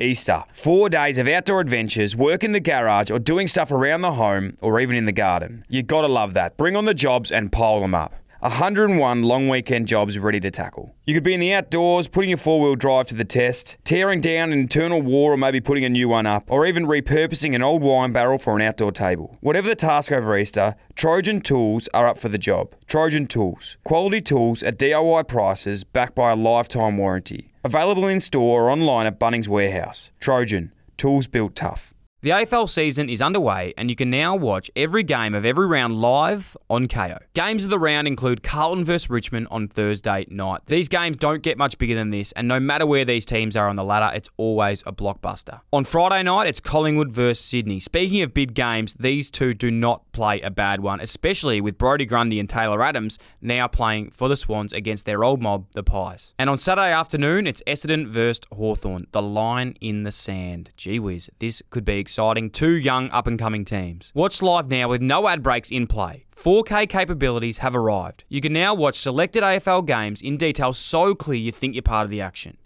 Easter. Four days of outdoor adventures, work in the garage, or doing stuff around the home, or even in the garden. You gotta love that. Bring on the jobs and pile them up. 101 long weekend jobs ready to tackle. You could be in the outdoors, putting your four wheel drive to the test, tearing down an internal wall or maybe putting a new one up, or even repurposing an old wine barrel for an outdoor table. Whatever the task over Easter, Trojan Tools are up for the job. Trojan Tools. Quality tools at DIY prices backed by a lifetime warranty. Available in store or online at Bunnings Warehouse. Trojan. Tools built tough. The AFL season is underway, and you can now watch every game of every round live on KO. Games of the round include Carlton vs Richmond on Thursday night. These games don't get much bigger than this, and no matter where these teams are on the ladder, it's always a blockbuster. On Friday night, it's Collingwood vs Sydney. Speaking of big games, these two do not play a bad one, especially with Brodie Grundy and Taylor Adams now playing for the Swans against their old mob, the Pies. And on Saturday afternoon, it's Essendon vs Hawthorn. The line in the sand. Gee whiz, this could be exciting. Two young up and coming teams. Watch live now with no ad breaks in play. 4K capabilities have arrived. You can now watch selected AFL games in detail so clear you think you're part of the action.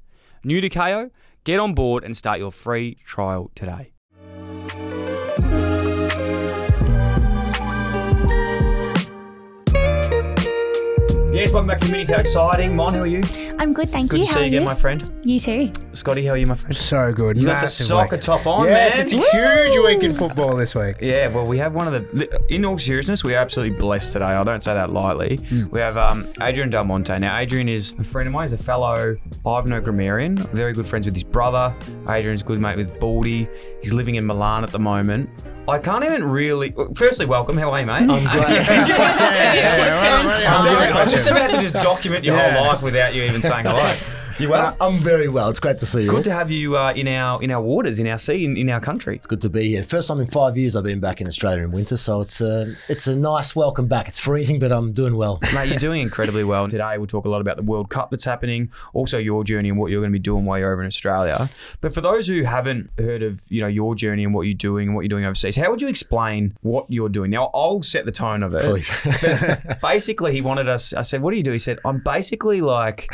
New to KO? Get on board and start your free trial today. Yes, welcome back to Mini How Exciting. Mon, how are you? I'm good, thank you. Good you. to How see are you again, you? my friend. You too. Scotty, how are you, my friend? So good. You got the Massive soccer week. top on, yes, man. it's a huge week in football this week. Yeah, well, we have one of the. In all seriousness, we are absolutely blessed today. I don't say that lightly. We have um, Adrian Del Monte. Now, Adrian is a friend of mine. He's a fellow Ivanhoe grammarian. Very good friends with his brother. Adrian's good mate with Baldy. He's living in Milan at the moment. I can't even really. Firstly, welcome. How are you, mate? I'm great. I was just about to just document your Yeah. whole life without you even saying hello. You well? Uh, I'm very well. It's great to see you. Good to have you uh, in our in our waters, in our sea, in, in our country. It's good to be here. First time in five years I've been back in Australia in winter, so it's a it's a nice welcome back. It's freezing, but I'm doing well. Mate, you're doing incredibly well. Today we'll talk a lot about the World Cup that's happening, also your journey and what you're going to be doing while you're over in Australia. But for those who haven't heard of you know your journey and what you're doing and what you're doing overseas, how would you explain what you're doing? Now I'll set the tone of it. Please. Basically, he wanted us. I said, "What do you do?" He said, "I'm basically like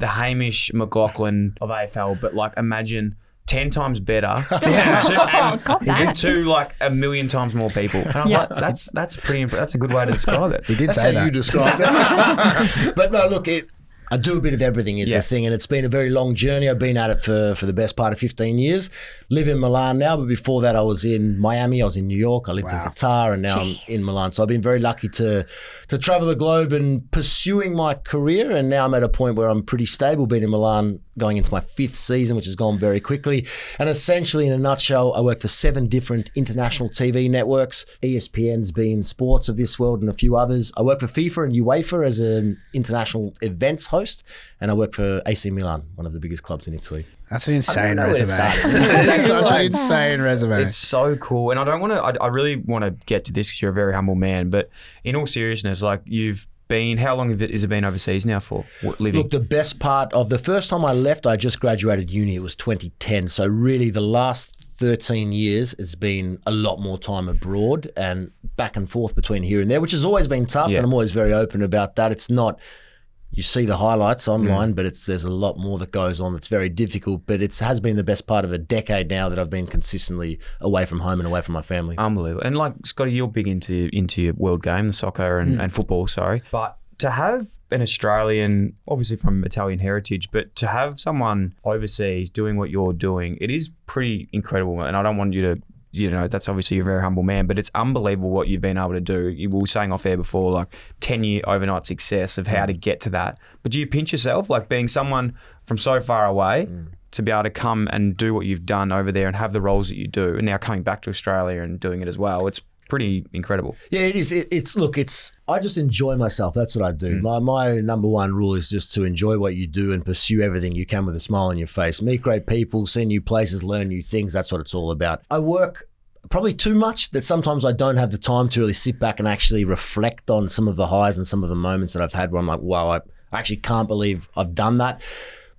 the Hamish McLachlan of AFL, but like imagine." Ten times better, yeah. to, got that. and to like a million times more people. And I was like, "That's that's pretty. Imp- that's a good way to describe it." He did That's say how that. you described it. but no, look, it, I do a bit of everything is Yeah. the thing, and it's been a very long journey. I've been at it for, for the best part of 15 years. Live in Milan now, but before that, I was in Miami, I was in New York, I lived in Qatar, and now I'm in Milan. So I've been very lucky to to travel the globe and pursuing my career. And now I'm at a point where I'm pretty stable. Been in Milan going into my fifth season, which has gone very quickly. And essentially, in a nutshell, I work for seven different international TV networks. ESPN's beIN Sports of this world and a few others. I work for FIFA and UEFA as an international events host, and I work for AC Milan, one of the biggest clubs in Italy. That's an insane know where to resume. It's such an insane resume. It's so cool, and I don't want to. I, I really want to get to this because you're a very humble man. But in all seriousness, like you've been, how long has it been overseas now for living? Look, the best part of the first time I left, I just graduated uni. It was 2010. So really, the last 13 years, it's been a lot more time abroad and back and forth between here and there, which has always been tough. Yeah. And I'm always very open about that. It's not. You see the highlights online, mm. but it's there's a lot more that goes on that's very difficult. But it has been the best part of a decade now that I've been consistently away from home and away from my family. Unbelievable. And like Scotty, you're big into into your world game, the soccer and, mm. and football. Sorry, but to have an Australian, obviously from Italian heritage, but to have someone overseas doing what you're doing, it is pretty incredible. And I don't want you to. You know, that's obviously a very humble man, but it's unbelievable what you've been able to do. You were saying off air before, like 10 year overnight success of how mm. to get to that. But do you pinch yourself, like being someone from so far away, mm. to be able to come and do what you've done over there and have the roles that you do, and now coming back to Australia and doing it as well? It's pretty incredible. Yeah, it is. It, it's look. It's I just enjoy myself. That's what I Mm. do. My my number one rule is just to enjoy what you do and pursue everything you can with a smile on your face. Meet great people, see new places, learn new things. That's what it's all about. I work probably too much that sometimes I don't have the time to really sit back and actually reflect on some of the highs and some of the moments that I've had where I'm like, wow, I actually can't believe I've done that.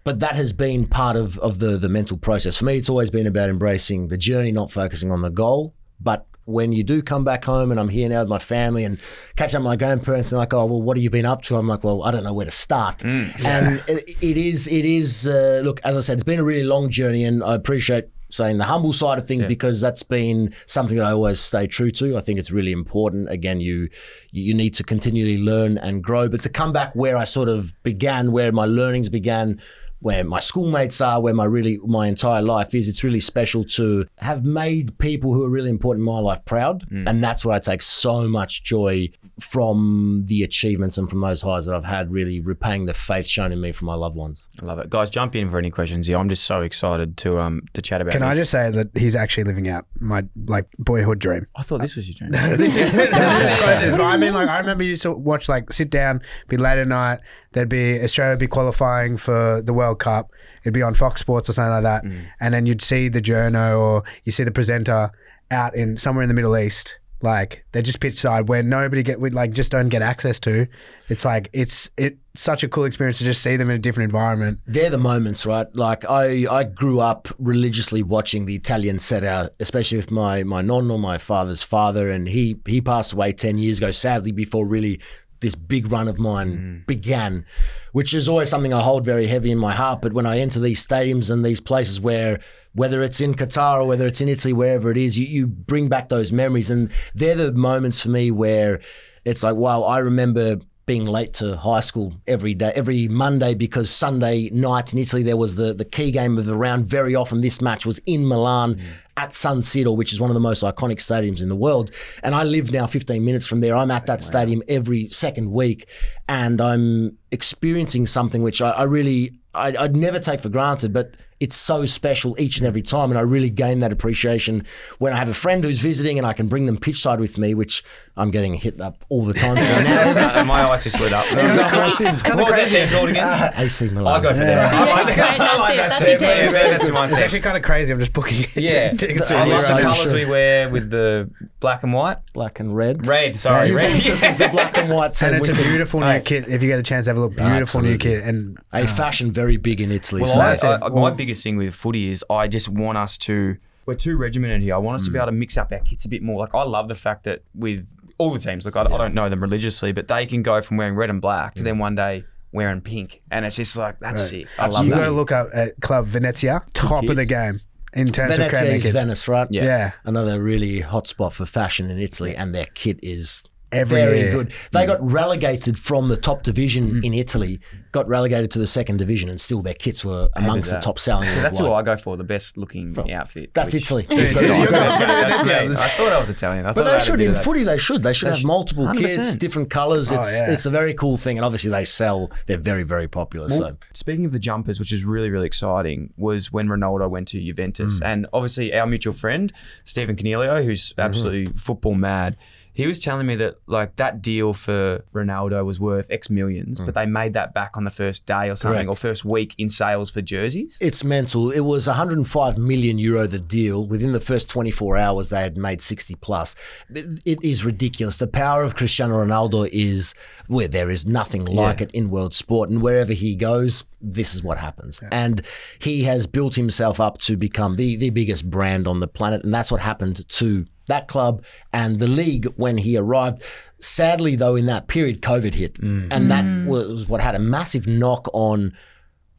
But that has been part of, of the, the mental process. For me, it's always been about embracing the journey, not focusing on the goal. But when you do come back home and I'm here now with my family and catch up with my grandparents, they're like, "Oh, well, what have you been up to?" I'm like, "Well, I don't know where to start." And it, it is, it is. Uh, look, as I said, it's been a really long journey, and I appreciate saying the humble side of things because that's been something that I always stay true to. I think it's really important. Again, you you need to continually learn and grow, but to come back where I sort of began, where my learnings began where my schoolmates are, where my really my entire life is. It's really special to have made people who are really important in my life proud, and that's where I take so much joy from the achievements and from those highs that I've had. Really repaying the faith shown in me from my loved ones. I love it, guys. Jump in for any questions. Yeah, I'm just so excited to um to chat about. Can this. I just say that he's actually living out my like boyhood dream. I thought this was your dream. this is this is as close as. But I mean, like I remember you used to watch like sit down, be late at night. There'd be Australia would be qualifying for the World Cup. It'd be on Fox Sports or something like that, mm. and then you'd see the journo or you see the presenter out in somewhere in the Middle East. Like they're just pitch side where nobody get we like just don't get access to. It's like it's it's such a cool experience to just see them in a different environment. They're the moments, right? Like I, I grew up religiously watching the Italian set out, especially with my my non or my father's father, and he he passed away ten years ago, sadly, before really this big run of mine mm. began, which is always something I hold very heavy in my heart. But when I enter these stadiums and these places where whether it's in Qatar or whether it's in Italy, wherever it is, you, you bring back those memories. And they're the moments for me where it's like, wow, I remember being late to high school every day, every Monday, because Sunday night in Italy there was the, the key game of the round. Very often this match was in Milan mm. At San Siro, which is one of the most iconic stadiums in the world. And I live now 15 minutes from there. I'm at that stadium every second week, and I'm experiencing something which I, I really I, I'd never take for granted, but it's so special each and every time, and I really gain that appreciation when I have a friend who's visiting and I can bring them pitch side with me, which I'm getting hit up all the time for my eyes just lit up. It's kind what of was that crazy. team called again? AC Milan. I'll go for them. I like great, that. I like that's that it, team. that's your team. Yeah, that's my It's team. actually kind of crazy. I'm just booking. Yeah, tickets I love it. the colours we wear with the black and white. black and red. Red, sorry, red. Juventus is the black and white team. And it's a beautiful new kit. If you get a chance have a look, beautiful new kit. And a uh, fashion very big in Italy. Well, I, said, I, my well- biggest thing with footy is I just want us to. We're too regimented here. I want us Mm. to be able to mix up our kits a bit more. Like I love the fact that with all the teams, like I, I don't know them religiously, but they can go from wearing red and black to then one day wearing pink, and it's just like that's sick. I love you that. got to look up at Club Venezia, top of the game in terms of Venezia crowd is kits. Venice, right? Yeah. Yeah, Another really hot spot for fashion in Italy, and their kit is Every very year. good. They got relegated from the top division mm. in Italy, got relegated to the second division, and still their kits were amongst the top selling. So that's who. I go for, the best looking outfit. That's which- Italy. That's, You're right. going That's for right. That's Venezia. me. I thought I was Italian. I But thought I they should in of footy. They should. They should have multiple 100%. kits, different colours. Oh, it's yeah. it's a very cool thing, and obviously they sell. They're very very popular. so Speaking of the jumpers, which is really, really exciting, was when Ronaldo went to Juventus. Mm. And obviously, our mutual friend, Stephen Canelio, who's mm-hmm. absolutely football mad, he was telling me that like that deal for Ronaldo was worth X millions, but mm. they made that back on the first day or something, Correct. or first week in sales for jerseys. It's mental. It was 105 million euro the deal. Within the first 24 hours, they had made 60 plus. It it is ridiculous. The power of Cristiano Ronaldo is where there is nothing like it in world sport, and wherever he goes, this is what happens. And he has built himself up to become the the biggest brand on the planet, and that's what happened to that club and the league when he arrived. Sadly, though, in that period, COVID hit, mm. and that mm. was what had a massive knock on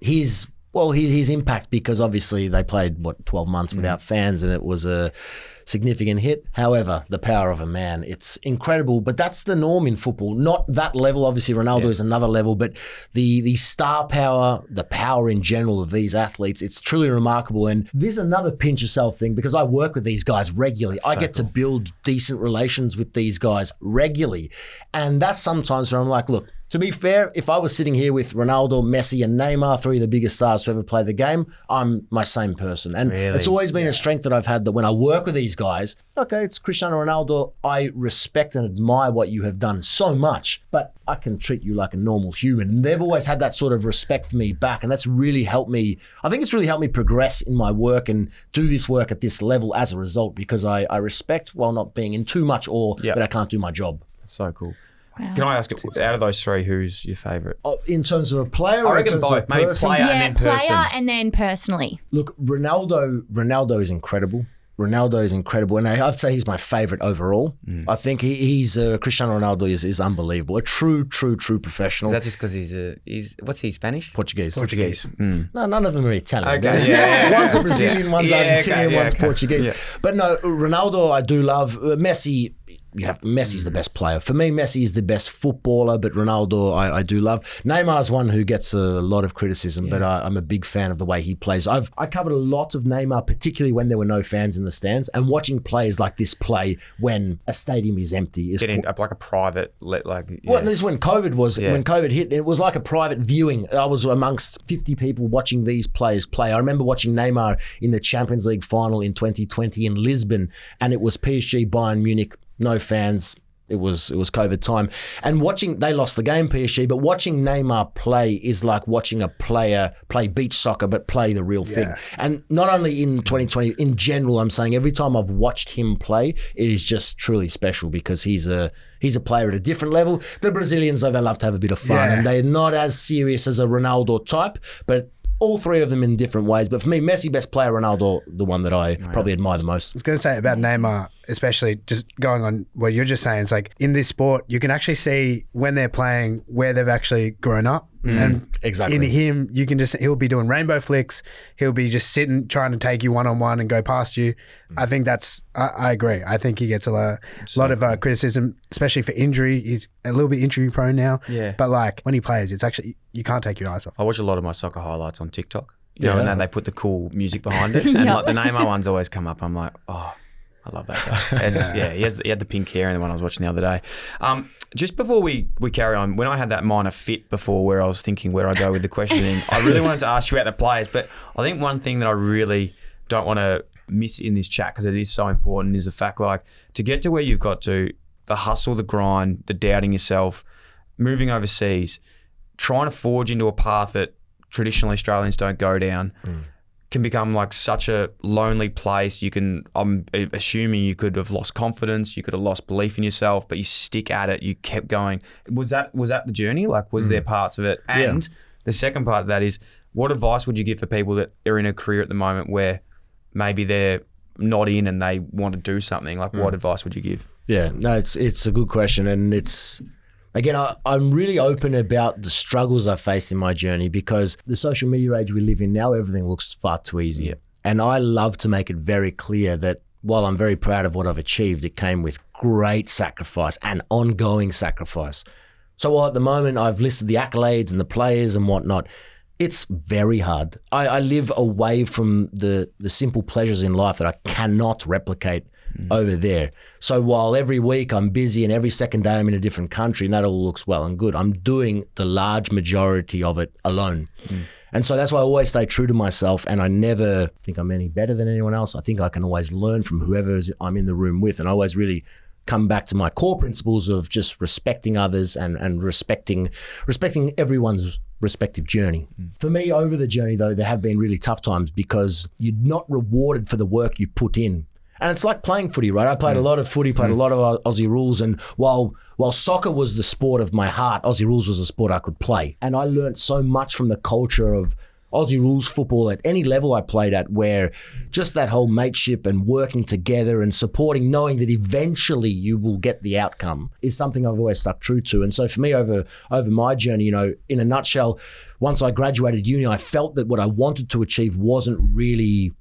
his well his, his impact because obviously they played what 12 months mm. without fans and it was a significant hit. However the power of a man it's incredible. But that's the norm in football. Not that level. Obviously ronaldo is another level but the the star power the power in general of these athletes it's truly remarkable. And there's another pinch yourself thing because i work with these guys regularly. I get to build decent relations with these guys regularly. And that's sometimes where i'm like look to be fair, if I was sitting here with Ronaldo, Messi, and Neymar, three of the biggest stars to ever play the game, I'm my same person. And Really? it's always been a strength that I've had that when I work with these guys, okay, it's Cristiano Ronaldo. I respect and admire what you have done so much, but I can treat you like a normal human. And they've always had that sort of respect for me back. And that's really helped me. I think it's really helped me progress in my work and do this work at this level as a result because I, I respect while not being in too much awe Yeah. that I can't do my job. So cool. Wow. Can I ask, it out of those three, who's your favourite? Oh, In terms of a player, I or in reckon terms both. Maybe person? player. and yeah, then person. player and then personally. Look, Ronaldo. Ronaldo is incredible. Ronaldo is incredible, and I- I'd say he's my favorite overall. Mm. I think he, he's uh, Cristiano Ronaldo is, is unbelievable. A true, true, true professional. Is that just because he's a he's what's he Spanish? Portuguese. Portuguese. No, none of them are Italian. Okay, guys. yeah, yeah, one's a yeah. Brazilian, one's Yeah, okay, Argentinian, yeah, one's okay. Portuguese. Yeah. But no, Ronaldo, I do love. Uh, Messi, you have Messi's the hmm. best player for me. Messi is the best footballer, but Ronaldo, I, I do love. Neymar's one who gets a lot of criticism, but I, I'm a big fan of the way he plays. I've I covered a lot of Neymar, particularly when there were no fans in the stands, and watching players like this play when a stadium is empty is Getting up like a private let like yeah. well, this is when COVID was Yeah. when COVID hit. It was like a private viewing. I was amongst fifty people watching these players play. I remember watching Neymar in the Champions League final in 2020 in Lisbon, and it was PSG Bayern Munich, no fans. It was it was COVID time, and watching they lost the game PSG, but watching Neymar play is like watching a player play beach soccer, but play the real thing. And not only in 2020, in general, I'm saying every time I've watched him play, it is just truly special because he's a he's a player at a different level. The Brazilians, though, they love to have a bit of fun, Yeah. and they're not as serious as a Ronaldo type, but. All three of them in different ways, but for me, Messi best player, Ronaldo the one that I oh, probably admire the most. I was going to say about Neymar, especially just going on what you're just saying. It's like in this sport, you can actually see when they're playing where they've actually grown up. And exactly. in him, you can just, he'll be doing rainbow flicks. He'll be just sitting, trying to take you one on one and go past you. I think that's, I, I agree. I think he gets a lot, lot of uh, criticism, especially for injury. He's a little bit injury prone now. Yeah. But like when he plays, it's actually, you can't take your eyes off. I watch a lot of my soccer highlights on TikTok. You know, and then they put the cool music behind it, and Yeah. like the Neymar ones always come up. I'm like, oh, I love that guy. Yeah, he has he had the pink hair in the one I was watching the other day. Um, just before we, we carry on, when I had that minor fit before, where I was thinking where I go with the questioning, I really wanted to ask you about the players, but I think one thing that I really don't want to miss in this chat because it is so important is the fact like to get to where you've got to, the hustle, the grind, the doubting yourself, moving overseas, trying to forge into a path that traditionally Australians don't go down can become like such a lonely place. You can, I'm assuming you could have lost confidence, you could have lost belief in yourself, but you stick at it, you kept going. Was that was that the journey? Like, was there mm. parts of it? And the second part of that is, what advice would you give for people that are in a career at the moment where maybe they're not in and they want to do something? Like, what mm. advice would you give? Yeah, no, it's it's a good question, and it's again, I, I'm really open about the struggles I faced in my journey because the social media age we live in now, everything looks far too easy, and I love to make it very clear that while I'm very proud of what I've achieved, it came with great sacrifice and ongoing sacrifice. So while at the moment I've listed the accolades and the players and whatnot, it's very hard. I, I live away from the the simple pleasures in life that I cannot replicate Mm. over there. So while every week I'm busy and every second day I'm in a different country and that all looks well and good, I'm doing the large majority of it alone. Mm. And so that's why I always stay true to myself and I never think I'm any better than anyone else. I think I can always learn from whoever I'm in the room with and I always really come back to my core principles of just respecting others and, and respecting respecting everyone's respective journey. Mm. For me, over the journey though, there have been really tough times because you're not rewarded for the work you put in. And it's like playing footy, right? I played a mm. lot of footy, played a mm. lot of Aussie rules, and while while soccer was the sport of my heart, Aussie rules was a sport I could play. And I learnt so much from the culture of Aussie rules football at any level I played at, where just that whole mateship and working together and supporting, knowing that eventually you will get the outcome, is something I've always stuck true to. And so for me, over over my journey, you know, in a nutshell, once I graduated uni, I felt that what I wanted to achieve wasn't really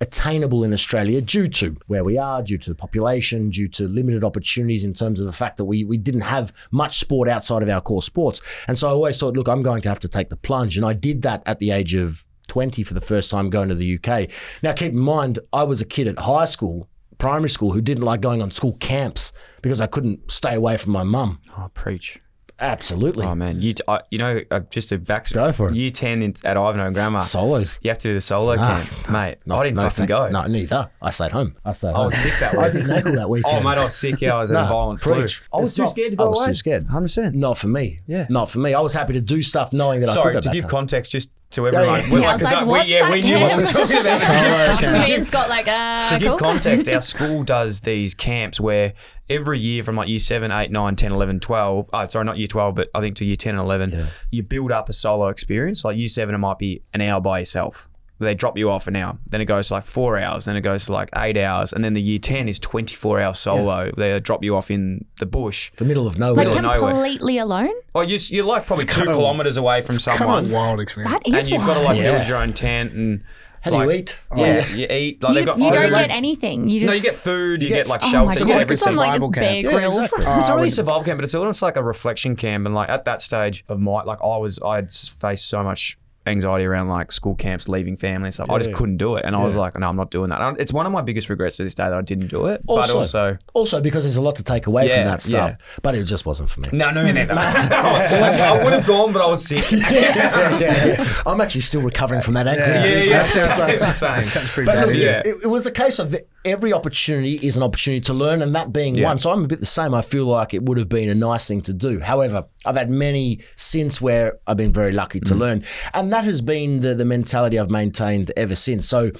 attainable in Australia due to where we are, due to the population, due to limited opportunities in terms of the fact that we, we didn't have much sport outside of our core sports. And so I always thought, look, I'm going to have to take the plunge. And I did that at the age of 20 for the first time going to the UK. Now, keep in mind, I was a kid at high school, primary school, who didn't like going on school camps because I couldn't stay away from my mum. Oh, preach. Absolutely. Oh man, you I, you know uh, just a back Go for it. Year ten in, at Ivanhoe and Grammar. Solos. You have to do the solo camp, mate. No, I didn't no, fucking go. No, neither. I stayed home. I stayed I home. was sick that week. I week. did nackle that weekend. Oh mate, I was sick. Yeah, I was in a No, violent flu. I was It's too not- scared to go I was away. too scared. Hundred percent. Not for me. Yeah. Not for me. I was happy to do stuff knowing that I Sorry could to go give back home. context just to everyone. yeah. We're Yeah, I was 'cause like, we, what's yeah, we knew what camp? we're talking about. Oh, okay. Ian's got like uh, to give cool. context, our school does these camps where every year from like year 7, 8, 9, 10, 11, 12, oh, sorry, not year 12, but I think to year 10 and 11, you build up a solo experience. Like year 7, it might be an hour by yourself. They drop you off an hour. Then it goes to like four hours. Then it goes to like eight hours. And then the year 10 is 24 hour solo. They drop you off in the bush. The middle of nowhere. Like Middle nowhere. completely alone? Or you, you're like probably two kinda- kilometers away from Kind someone. of a wild experience. That is and you've got to like Yeah. build your own tent and How do you eat? Yeah, oh, you eat. Like you they've got you food. don't get anything. You just no, you get food. You, You get, get- like Oh my shelter. god! you get like a It's on like survival camp. Yeah, Grylls. exactly. it's Oh, not really a um, survival camp, but it's almost like a reflection camp. And like at that stage of my like, I was I had faced so much anxiety around like school camps, leaving family and stuff. I just couldn't do it, and I was like, no, I'm not doing that. It's one of my biggest regrets to this day that I didn't do it. but also, also because there's a lot to take away Yeah, from that stuff. yeah. But it just wasn't for me. no, no, no, no. I would have gone, but I was sick. yeah, yeah, yeah, yeah. I'm actually still recovering from that ankle Yeah. injury. yeah, from that. same, same. Sounds But look, Yeah. it, it was a case of the, every opportunity is an opportunity to learn, and that being Yeah. one. So I'm a bit the same. I feel like it would have been a nice thing to do. However, I've had many since where I've been very lucky Mm. to learn, and that has been the, the mentality I've maintained ever since. So.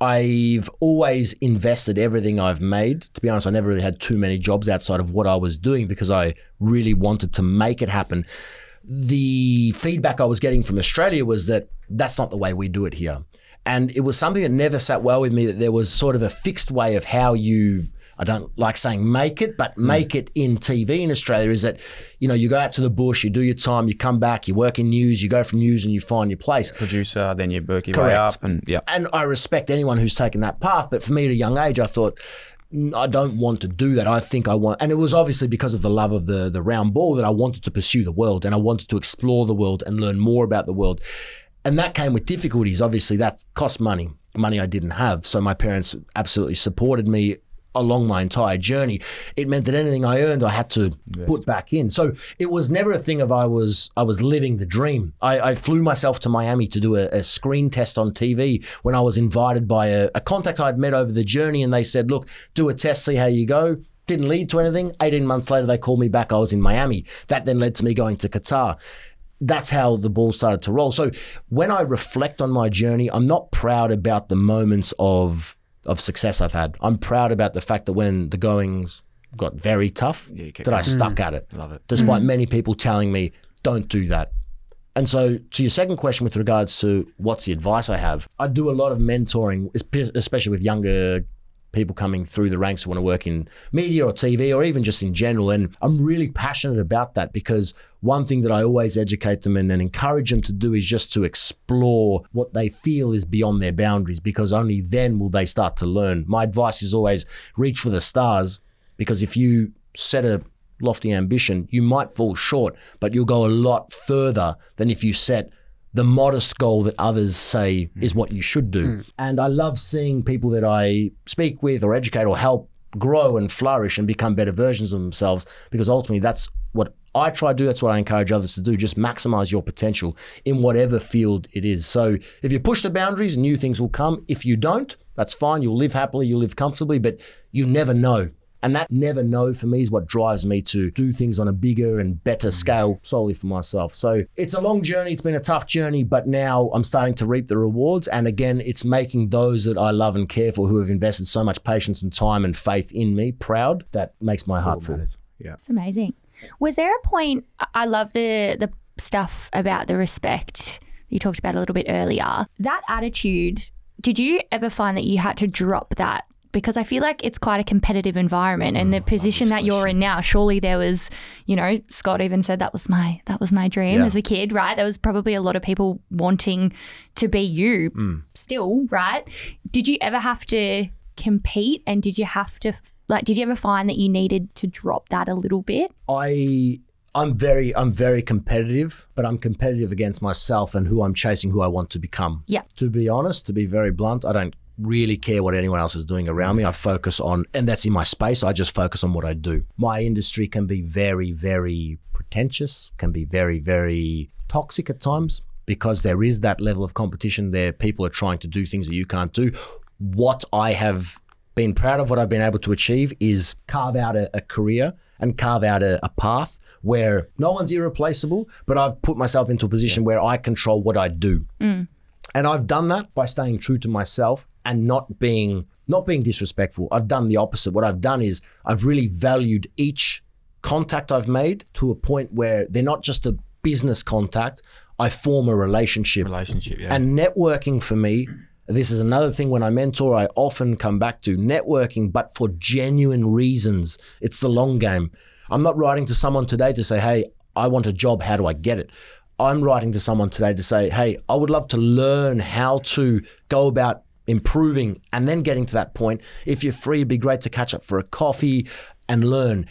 I've always invested everything I've made. To be honest, I never really had too many jobs outside of what I was doing because I really wanted to make it happen the feedback I was getting from Australia was that that's not the way we do it here. And it was something that never sat well with me that there was sort of a fixed way of how you, I don't like saying make it, but make it in TV in Australia is that, you know, you go out to the bush, you do your time, you come back, you work in news, you go from news and you find your place. Producer, then you work your way up, and yeah. And I respect anyone who's taken that path. But for me at a young age, I thought, "Mm, I don't want to do that. I think I want, and it was obviously because of the love of the the round ball that I wanted to pursue the world and I wanted to explore the world and learn more about the world. And that came with difficulties. Obviously, that cost money, money I didn't have. So my parents absolutely supported me along my entire journey. It meant that anything I earned, I had to put back in. So it was never a thing of I was I was living the dream. I, I flew myself to Miami to do a, a screen test on TV when I was invited by a, a contact I'd met over the journey, and they said, "Look, do a test, see how you go." Didn't lead to anything. 18 months later, they called me back. I was in Miami. That then led to me going to Qatar that's how the ball started to roll. So when I reflect on my journey, I'm not proud about the moments of of success I've had. I'm proud about the fact that when the goings got very tough, you kept that I stuck at it. Love it. Despite mm. many people telling me, don't do that. And so, to your second question with regards to what's the advice I have, I do a lot of mentoring, especially with younger people coming through the ranks who want to work in media or TV or even just in general. And I'm really passionate about that because one thing that I always educate them and, and encourage them to do is just to explore what they feel is beyond their boundaries because only then will they start to learn. My advice is always reach for the stars because if you set a lofty ambition, you might fall short, but you'll go a lot further than if you set the modest goal that others say hmm. is what you should do. Hmm. And I love seeing people that I speak with or educate or help grow and flourish and become better versions of themselves because ultimately that's what I try to do. That's what I encourage others to do. Just maximize your potential in whatever field it is. So if you push the boundaries, new things will come. If you don't, that's fine. You'll live happily, you'll live comfortably, but you never know. And that never know for me is what drives me to do things on a bigger and better scale solely for myself. So it's a long journey. It's been a tough journey, but now I'm starting to reap the rewards. And again, it's making those that I love and care for who have invested so much patience and time and faith in me proud. That makes my heart full. Yeah. It's amazing. Was there a point? I- I love the the stuff about the respect you talked about a little bit earlier. That attitude. Did you ever find that you had to drop that? Because I feel like it's quite a competitive environment, and the mm, position that you're in now. Surely there was, you know, Scott even said that was my that was my dream Yeah. as a kid, right? There was probably a lot of people wanting to be you, mm. still, right? Did you ever have to compete, and did you have to like? Did you ever find that you needed to drop that a little bit? I I'm very I'm very competitive, but I'm competitive against myself and who I'm chasing, who I want to become. Yeah. To be honest, to be very blunt, I don't really care what anyone else is doing around me. I focus on and that's in my space. I just focus on what I do. My industry can be very, very pretentious, can be very, very toxic at times because there is that level of competition there. People are trying to do things that you can't do. What I have been proud of what I've been able to achieve is carve out a, a career and carve out a, a path where no one's irreplaceable, but I've put myself into a position where I control what I do. Mm. And I've done that by staying true to myself and not being not being disrespectful. I've done the opposite. What I've done is I've really valued each contact I've made to a point where they're not just a business contact. I form a relationship. Relationship, yeah. And networking for me, this is another thing when I mentor, I often come back to networking, but for genuine reasons. It's the long game. I'm not writing to someone today to say, hey, I want a job. How do I get it? I'm writing to someone today to say, hey, I would love to learn how to go about improving and then getting to that point. If you're free, it'd be great to catch up for a coffee and learn.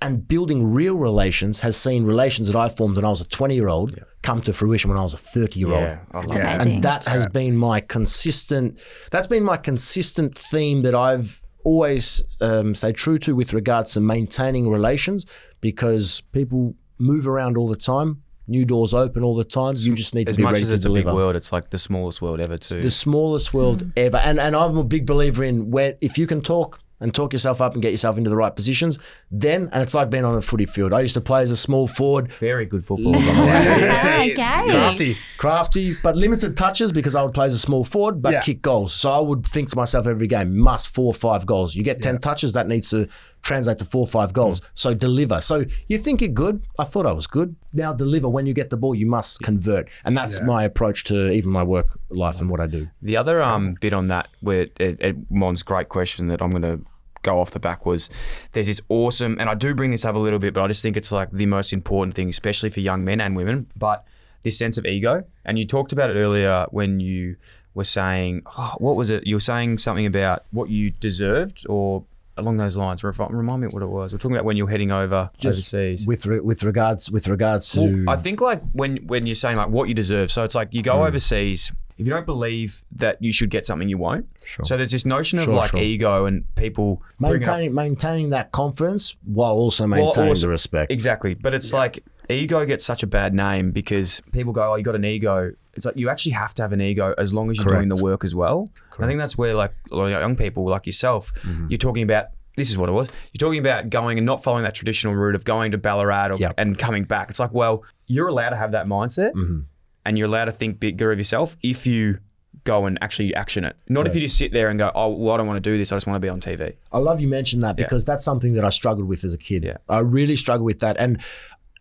And building real relations has seen relations that I formed when I was a 20 year old come to fruition when I was a 30 year old. yeah, I love That's that. amazing. And that has been my consistent. That's been my consistent theme that I've always um, stayed true to with regards to maintaining relations, because people move around all the time. New doors open all the time. You just need to As be much ready as to it's a big world, it's like the smallest world ever too. The smallest world ever. And and I'm a big believer in where if you can talk and talk yourself up and get yourself into the right positions, then and it's like being on a footy field. I used to play as a small forward, Very good football. by the way. Ah, okay. Crafty. crafty, but limited touches because I would play as a small forward, but Yeah. kick goals. So I would think to myself every game, must four or five goals. You get 10 touches, that needs to translate to four or five goals. So deliver. So you think you're good. I thought I was good. Now deliver. When you get the ball, you must convert. And that's my approach to even my work life and what I do. The other um, bit on that, where it, it, Mon's great question that I'm going to go off the back was there's this awesome, and I do bring this up a little bit, but I just think it's like the most important thing, especially for young men and women, but this sense of ego. And you talked about it earlier when you were saying, oh, what was it? You were saying something about what you deserved or along those lines. Remind me what it was. We're talking about when you're heading over overseas. With re- with regards with regards to Well, I think like when when you're saying like what you deserve, so it's like you go Hmm. overseas. If you don't believe that you should get something, you won't. Sure. So there's this notion of Sure, like sure. ego and people bringing up- maintaining maintaining that confidence while also Well, maintaining also- the respect. Exactly, but it's like ego gets such a bad name because people go, "Oh, you got an ego." It's like you actually have to have an ego as long as you're doing the work as well. And I think that's where like a lot of young people like yourself, Mm-hmm. you're talking about. This is what it was. You're talking about going and not following that traditional route of going to Ballarat or, Yep. and coming back. It's like, well, you're allowed to have that mindset, Mm-hmm. and you're allowed to think bigger of yourself if you go and actually action it. Not if you just sit there and go, "Oh, well, I don't want to do this. I just want to be on TV." I love you mentioned that because that's something that I struggled with as a kid. Yeah. I really struggled with that. And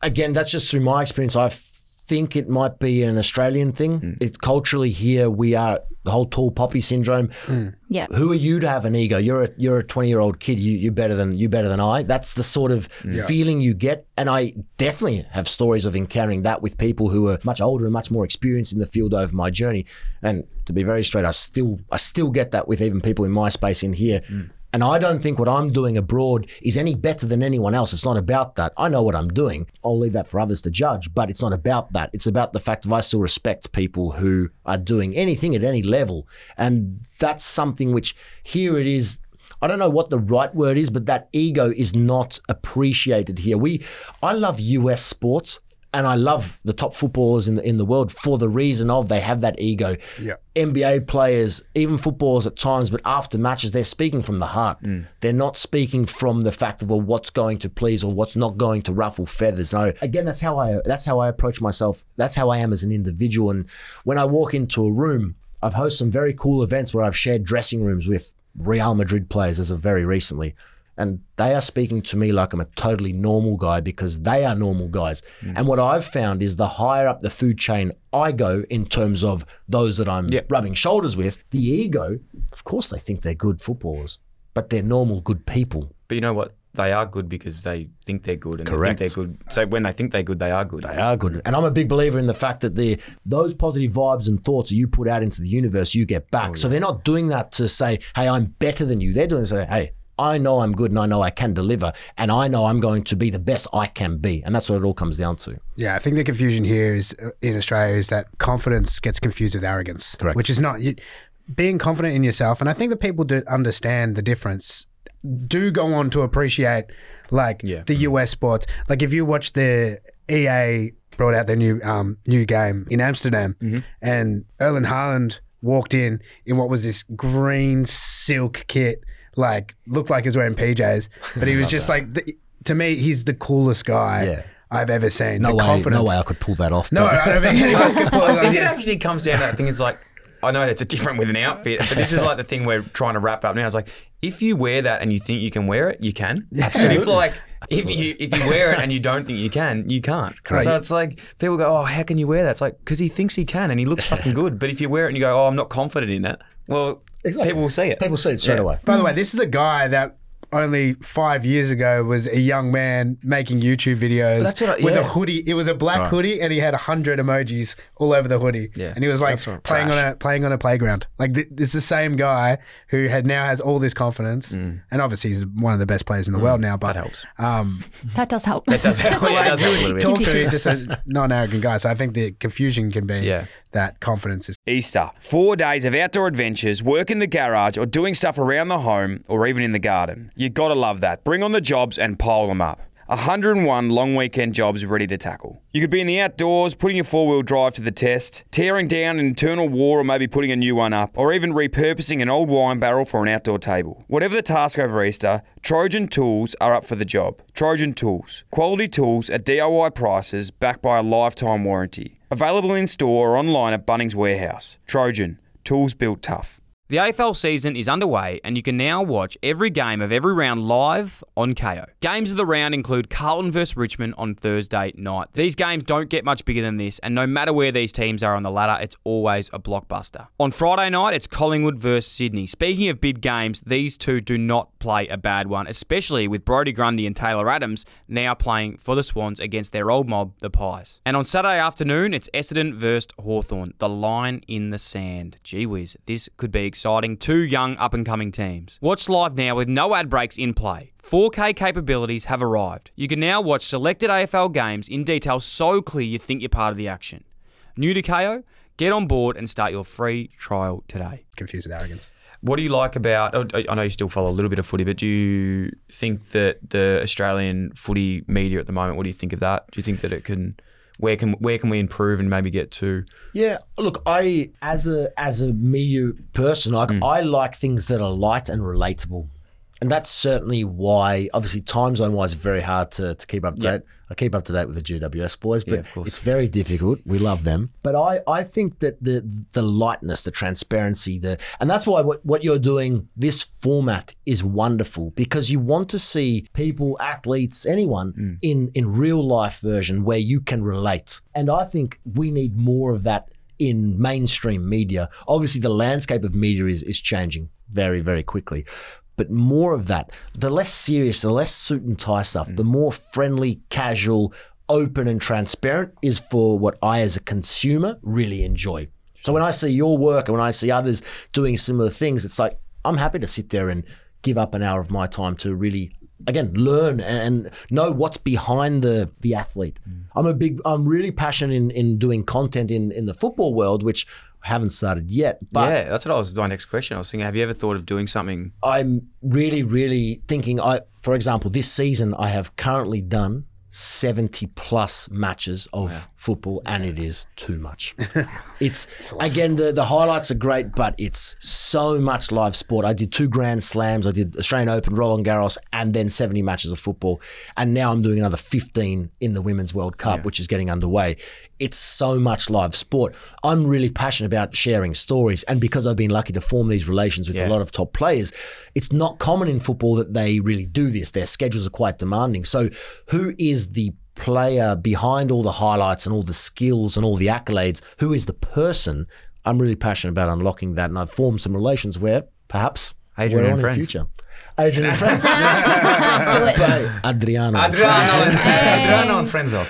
again, that's just through my experience. I think it might be an Australian thing. Mm. It's culturally here we are the whole tall poppy syndrome. Mm. Yeah. Who are you to have an ego? You're a you're a 20 year old kid. You you're better than you better than I. That's the sort of mm. feeling you get. And I definitely have stories of encountering that with people who are much older and much more experienced in the field over my journey. And to be very straight, I still I still get that with even people in my space in here. Mm. And I don't think what I'm doing abroad is any better than anyone else. It's not about that. I know what I'm doing. I'll leave that for others to judge, but it's not about that. It's about the fact that I still respect people who are doing anything at any level. And that's something which here it is. I don't know what the right word is, but that ego is not appreciated here. We, I love US sports and I love the top footballers in the, in the world for the reason of they have that ego. Yeah. NBA players, even footballers at times, but after matches, they're speaking from the heart. Mm. They're not speaking from the fact of well, what's going to please or what's not going to ruffle feathers. No, again, that's how I that's how I approach myself. That's how I am as an individual. And when I walk into a room, I've hosted some very cool events where I've shared dressing rooms with Real Madrid players as of very recently. And they are speaking to me like I'm a totally normal guy because they are normal guys. Mm. And what I've found is the higher up the food chain I go in terms of those that I'm Yep. rubbing shoulders with, the ego, of course, they think they're good footballers, but they're normal, good people. But you know what? They are good because they think they're good, and Correct. they think they're good. So when they think they're good, they are good. They are good. And I'm a big believer in the fact that the those positive vibes and thoughts that you put out into the universe, you get back. Oh, so they're not doing that to say, hey, I'm better than you. They're doing it to say, hey, I know I'm good and I know I can deliver and I know I'm going to be the best I can be. And that's what it all comes down to. Yeah, I think the confusion here is uh, in Australia is that confidence gets confused with arrogance. Correct. Which is not you, being confident in yourself, and I think that people do understand the difference. Do go on to appreciate like Yeah. the US sports. Like if you watch the EA brought out their new um, new game in Amsterdam, and Erling Haaland walked in in what was this green silk kit, like looked like he was wearing PJs, but he was just like the, to me, he's the coolest guy Yeah. I've ever seen. No the way, confidence. no way I could pull that off. No, but- I don't think anyone's gonna pull it I think it actually comes down to that thing. Is like, I know it's a different with an outfit, but this is like the thing we're trying to wrap up now. It's like if you wear that and you think you can wear it, you can. And if like If you if you wear it and you don't think you can, you can't. Correct. So it's like people go, "Oh, how can you wear that?" It's like because he thinks he can and he looks fucking good. But if you wear it and you go, "Oh, I'm not confident in it," well, Exactly. people will see it. People see it straight Yeah. away. By the way, this is a guy that only five years ago was a young man making YouTube videos I- with a hoodie. It was a black right. hoodie, and he had a hundred emojis all over the hoodie. Yeah. and he was like right. playing Trash. on a playing on a playground. Like th- this the same guy who had now has all this confidence, and obviously he's one of the best players in the world now. But Mm. That helps. Um, That does help. That does help. Yeah, it does help a little bit. talk to him, just a non-arrogant guy. So I think the confusion can be Yeah. that confidence is Easter. Four days of outdoor adventures, work in the garage, or doing stuff around the home, or even in the garden. You gotta love that. Bring on the jobs and pile them up. 101 long weekend jobs ready to tackle. You could be in the outdoors, putting your four wheel drive to the test, tearing down an internal wall or maybe putting a new one up, or even repurposing an old wine barrel for an outdoor table. Whatever the task over Easter, Trojan Tools are up for the job. Trojan Tools. Quality tools at DIY prices backed by a lifetime warranty. Available in store or online at Bunnings Warehouse. Trojan. Tools built tough. The AFL season is underway and you can now watch every game of every round live on KO. Games of the round include Carlton vs Richmond on Thursday night. These games don't get much bigger than this and no matter where these teams are on the ladder, it's always a blockbuster. On Friday night, it's Collingwood vs Sydney. Speaking of big games, these two do not play a bad one, especially with Brodie Grundy and Taylor Adams now playing for the Swans against their old mob, the Pies. And on Saturday afternoon, it's Essendon vs Hawthorn. The line in the sand. Gee whiz, this could be exciting. Two young up and coming teams. Watch live now with no ad breaks in play. 4K capabilities have arrived. You can now watch selected AFL games in detail so clear you think you're part of the action. New to KO? Get on board and start your free trial today. confused with arrogance. What do you like about? oh, I know you still follow a little bit of footy, but do you think that the Australian footy media at the moment? What do you think of that? Do you think that it can? Where can where can we improve and maybe get to? Yeah, look, I as a as a media person, like mm. I like things that are light and relatable, and that's certainly why. Obviously, time zone wise, it's very hard to, to keep up to date. I keep up to date with the GWS boys, but course. it's very difficult. We love them, but I, I think that the the lightness, the transparency, the and that's why what, what you're doing. This format is wonderful because you want to see people, athletes, anyone mm. in in real life version where you can relate, and I think we need more of that in mainstream media. Obviously, the landscape of media is, is changing very, very quickly. But more of that, the less serious, the less suit and tie stuff, the more friendly, casual, open, and transparent is for what I, as a consumer, really enjoy. So when I see your work and when I see others doing similar things, it's like I'm happy to sit there and give up an hour of my time to really again learn and know what's behind the the athlete. Mm. I'm a big I'm really passionate in in doing content in in the football world which haven't started yet, but yeah, that's what I was. My next question. I was thinking, have you ever thought of doing something? I'm really, really thinking. I, for example, this season I have currently done 70 plus matches of football, and it is too much. it's again the the highlights are great, but it's so much live sport. I did two Grand Slams, I did Australian Open, Roland Garros, and then 70 matches of football, and now I'm doing another 15 in the Women's World Cup, which is getting underway. It's so much live sport. I'm really passionate about sharing stories, and because I've been lucky to form these relations with a lot of top players, it's not common in football that they really do this. Their schedules are quite demanding. So, who is the player behind all the highlights and all the skills and all the accolades? Who is the person? I'm really passionate about unlocking that, and I've formed some relations where perhaps Adrian we're on in the future. Adrian and friends. Don't do it. Adriano. and friends. Adriano and, Adriano and Frenzo.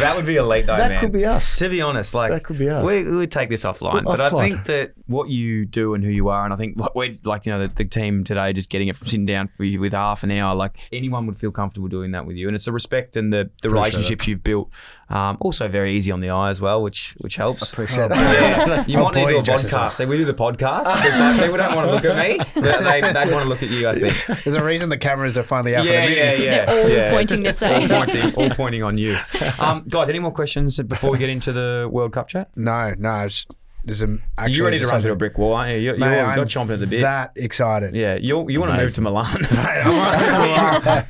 that would be elite, though, man. That man. could be us. To be honest, like That could be us. We we take this offline, Well, but I think that what you do and who you are, and I think what we're like, you know, the, the team today, just getting it from sitting down for you with half an hour, like anyone would feel comfortable doing that with you, and it's the respect and the, the relationships you've built. Um, also very easy on the eye as well, which which helps. Appreciate Yeah. You Oh, might need to do a podcast. well. So we do the podcast. like, people don't want to look at me. But they they want to look at you. I think. There's a reason the cameras are finally out Yeah, for the yeah, yeah. They're all yeah. pointing It's this way. All pointing, all pointing on you. Um, guys, any more questions before we get into the World Cup chat? No, no. It's There's some actually You're ready to run through a brick wall, aren't you? You're, you're, Mate, you're I'm chomping at the bit. That excited. yeah, you you want to move to Milan. I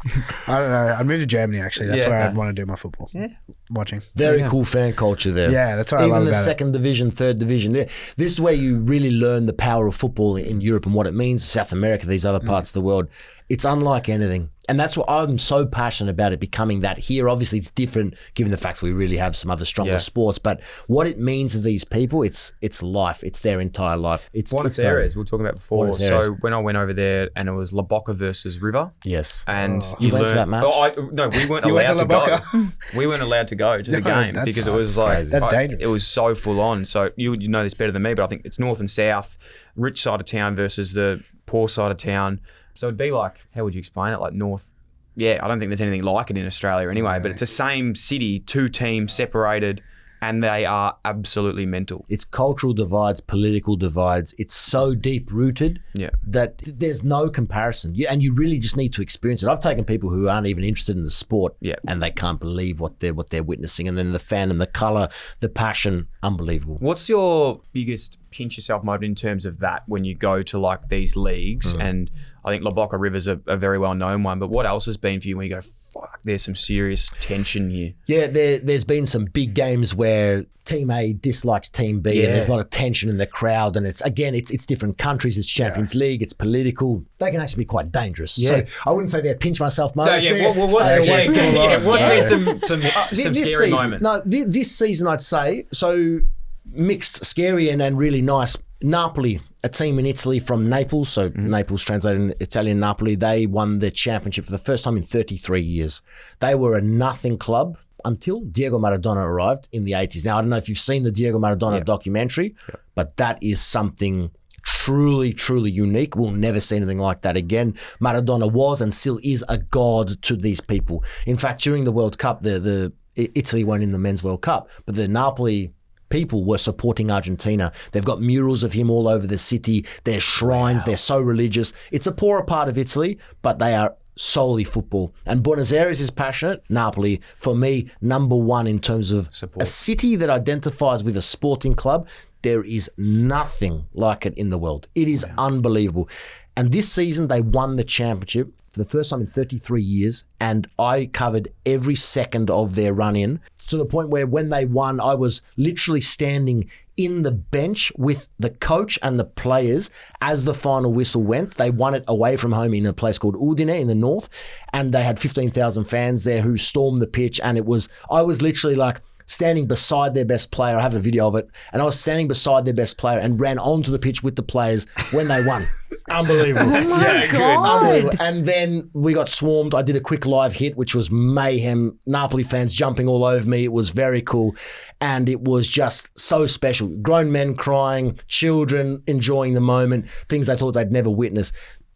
don't know. I'd move to Germany actually. That's Yeah, where okay. I'd want to do my football. Yeah. Watching. Very cool fan culture there. Yeah, that's what I Even love the about it. second division, third division. This is where you really learn the power of football in Europe and what it means. South America, these Mm. other parts of the world. It's unlike anything, and that's what I'm so passionate about it becoming that here. Obviously, it's different given the fact we really have some other stronger Yeah. sports. But what it means to these people, it's it's life. It's their entire life. It's Buenos it's Aires, we were talking about before. So when I went over there, and it was La Boca versus River, Yes. and oh. You you, went to learned. that match? Oh, I, no, we weren't You allowed went to to, go. We weren't allowed to go to the game because it was like That's I- dangerous. It was so full on. So you you know this better than me, but I think it's north and south, rich side of town versus the poor side of town. So it'd be like, how would you explain it? Like north. Yeah, I don't think there's anything like it in Australia anyway. But it's the same city, two teams separated, and they are absolutely mental. It's cultural divides, political divides. It's so deep rooted Yeah. that there's no comparison. You, and you really just need to experience it. I've taken people who aren't even interested in the sport, Yeah. and they can't believe what they're what they're witnessing. And then the fan and the color, the passion, unbelievable. What's your biggest pinch yourself moment in terms of that when you go to like these leagues? Mm. And I think La Boca River's a, a very well known one, but what else has been for you when you go, fuck, there's some serious tension here? Yeah, there, there's been some big games where Team A dislikes Team B, Yeah. and there's a lot of tension in the crowd. And it's again, it's it's different countries. It's Champions League. It's political. They can actually be quite dangerous. So I wouldn't say they're pinch myself moments. They're- stay away from yeah, the yeah, what's been some, some, uh, Thi- some this scary season, moments? No, thi- this season I'd say so mixed, scary, and, and really nice. Napoli, a team in Italy from Naples, so Mm-hmm. Naples translated in Italian Napoli, they won the championship for the first time in 33 years. They were a nothing club until Diego Maradona arrived in the 80s. Now, I don't know if you've seen the Diego Maradona documentary, but that is something truly, truly unique. We'll never see anything like that again. Maradona was and still is a god to these people. In fact, during the World Cup, the the Italy won in the Men's World Cup, but the Napoli people were supporting Argentina. They've got murals of him all over the city. There's shrines. They're so religious. It's a poorer part of Italy, but they are solely football. And Buenos Aires is passionate. Napoli, for me, number one in terms of Support. a city that identifies with a sporting club. There is nothing like it in the world. It is unbelievable. And this season, they won the championship for the first time in 33 years. And I covered every second of their run in to the point where when they won, I was literally standing in the bench with the coach and the players as the final whistle went. They won it away from home in a place called Udine in the north, and they had 15,000 fans there who stormed the pitch. And it was, I was literally like, standing beside their best player. I have a video of it. And I was standing beside their best player and ran onto the pitch with the players when they won. Unbelievable. Oh my Unbelievable. god! And then we got swarmed. I did a quick live hit, which was mayhem. Napoli fans jumping all over me. It was very cool. And it was just so special. Grown men crying, children enjoying the moment, things they thought they'd never witness.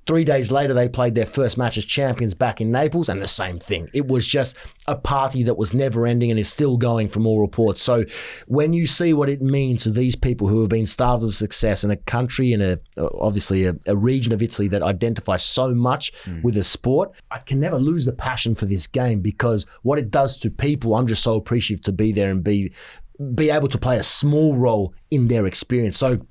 Three days later, they played their first match as champions back in Naples, and the same thing. It was just a party that was never ending and is still going from all reports. So, when you see what it means to these people who have been starved of success in a country, and a uh, obviously a, a region of Italy that identifies so much mm. with the sport, I can never lose the passion for this game because what it does to people, I'm just so appreciative to be there and be be able to play a small role in their experience. So,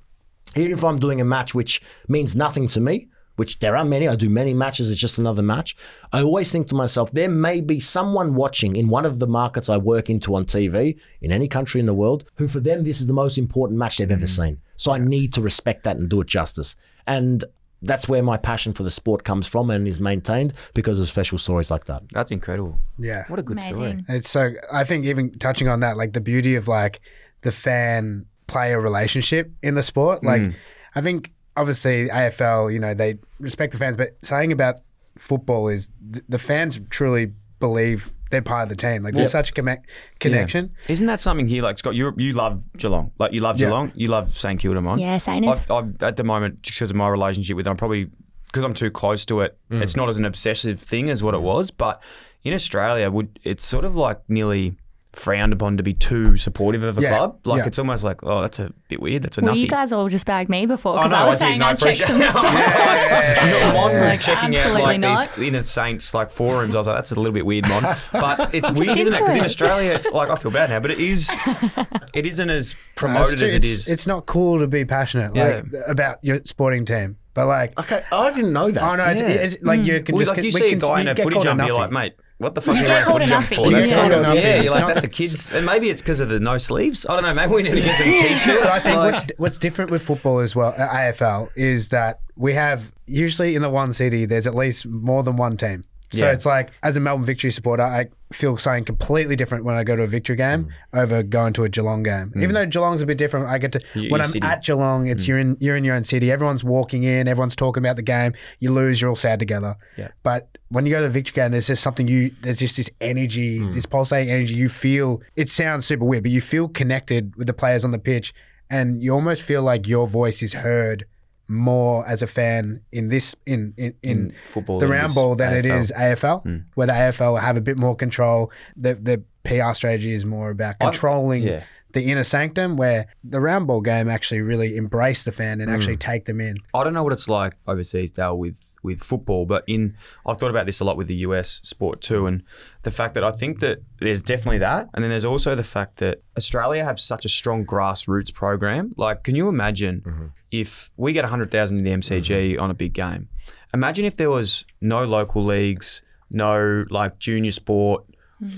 even if I'm doing a match which means nothing to me, which there are many, I do many matches, it's just another match. I always think to myself, there may be someone watching in one of the markets I work into on TV, in any country in the world, who for them, this is the most important match they've ever seen. So I need to respect that and do it justice. And that's where my passion for the sport comes from and is maintained because of special stories like that. That's incredible. Yeah. What a good story. It's so I think even touching on that, like the beauty of like the fan player relationship in the sport. Like mm. I think obviously AFL, you know, they respect the fans, but saying about football is th- the fans truly believe they're part of the team. Like there's such a connect- connection. Isn't that something here? Like Scott, you you love Geelong, like you love Yeah. Geelong, you love St Kilda, Mon. Yeah, Sainers. I, I, at the moment, just because of my relationship with them, I'm probably because I'm too close to it. Mm. It's not as an obsessive thing as what it was, but in Australia, would it's sort of like nearly frowned upon to be too supportive of a Yeah, club. Like yeah. it's almost like, oh, that's a bit weird. That's a Well, nuffy. you guys all just bagged me before Oh, because no, I was did. saying No, I checked appreciate- some stuff. No, Mon was Like, checking out absolutely like not. these inner saints like forums. I was like, that's a little bit weird, Mon. But it's weird, isn't it? into Because in it. Australia, like I feel bad now, but it is, it isn't as promoted as it it's, is. It's not cool to be passionate like about your sporting team, but like, Okay, I didn't know that. oh no, it's, Yeah. it's like you hmm. can well, just like you we see a can- guy in a get footy called jump, you're nuffy. like, mate, what the fuck are you get wearing a called footy a jump nuffy. for? That's yeah. Not yeah, you're It's like that's a kid's, and maybe it's because of the no sleeves. I don't know. Maybe we need to get some t-shirts. I think like- what's what's different with football as well, uh, AFL, is that we have usually in the one city there's at least more than one team. So Yeah. it's like as a Melbourne Victory supporter, I feel something completely different when I go to a Victory game mm. over going to a Geelong game. Mm. Even though Geelong's a bit different, I get to You- when your I'm city. at Geelong, it's mm. you're in you're in your own city. Everyone's walking in, everyone's talking about the game. You lose, you're all sad together. Yeah. But when you go to a Victory game, there's just something you there's just this energy, this pulsating energy. You feel it sounds super weird, but you feel connected with the players on the pitch, and you almost feel like your voice is heard more as a fan in this in in, in football the round ball than it AFL. is AFL, hmm. where the AFL have a bit more control. The the PR strategy is more about controlling yeah. the inner sanctum, where the round ball game actually really embrace the fan and hmm. actually take them in. I don't know what it's like overseas, Dale, with with football, but in I've thought about this a lot with the US sport too, and the fact that I think that there's definitely that, and then there's also the fact that Australia have such a strong grassroots program. Like, can you imagine if we get hundred thousand in the MCG on a big game? Imagine if there was no local leagues, no like junior sport.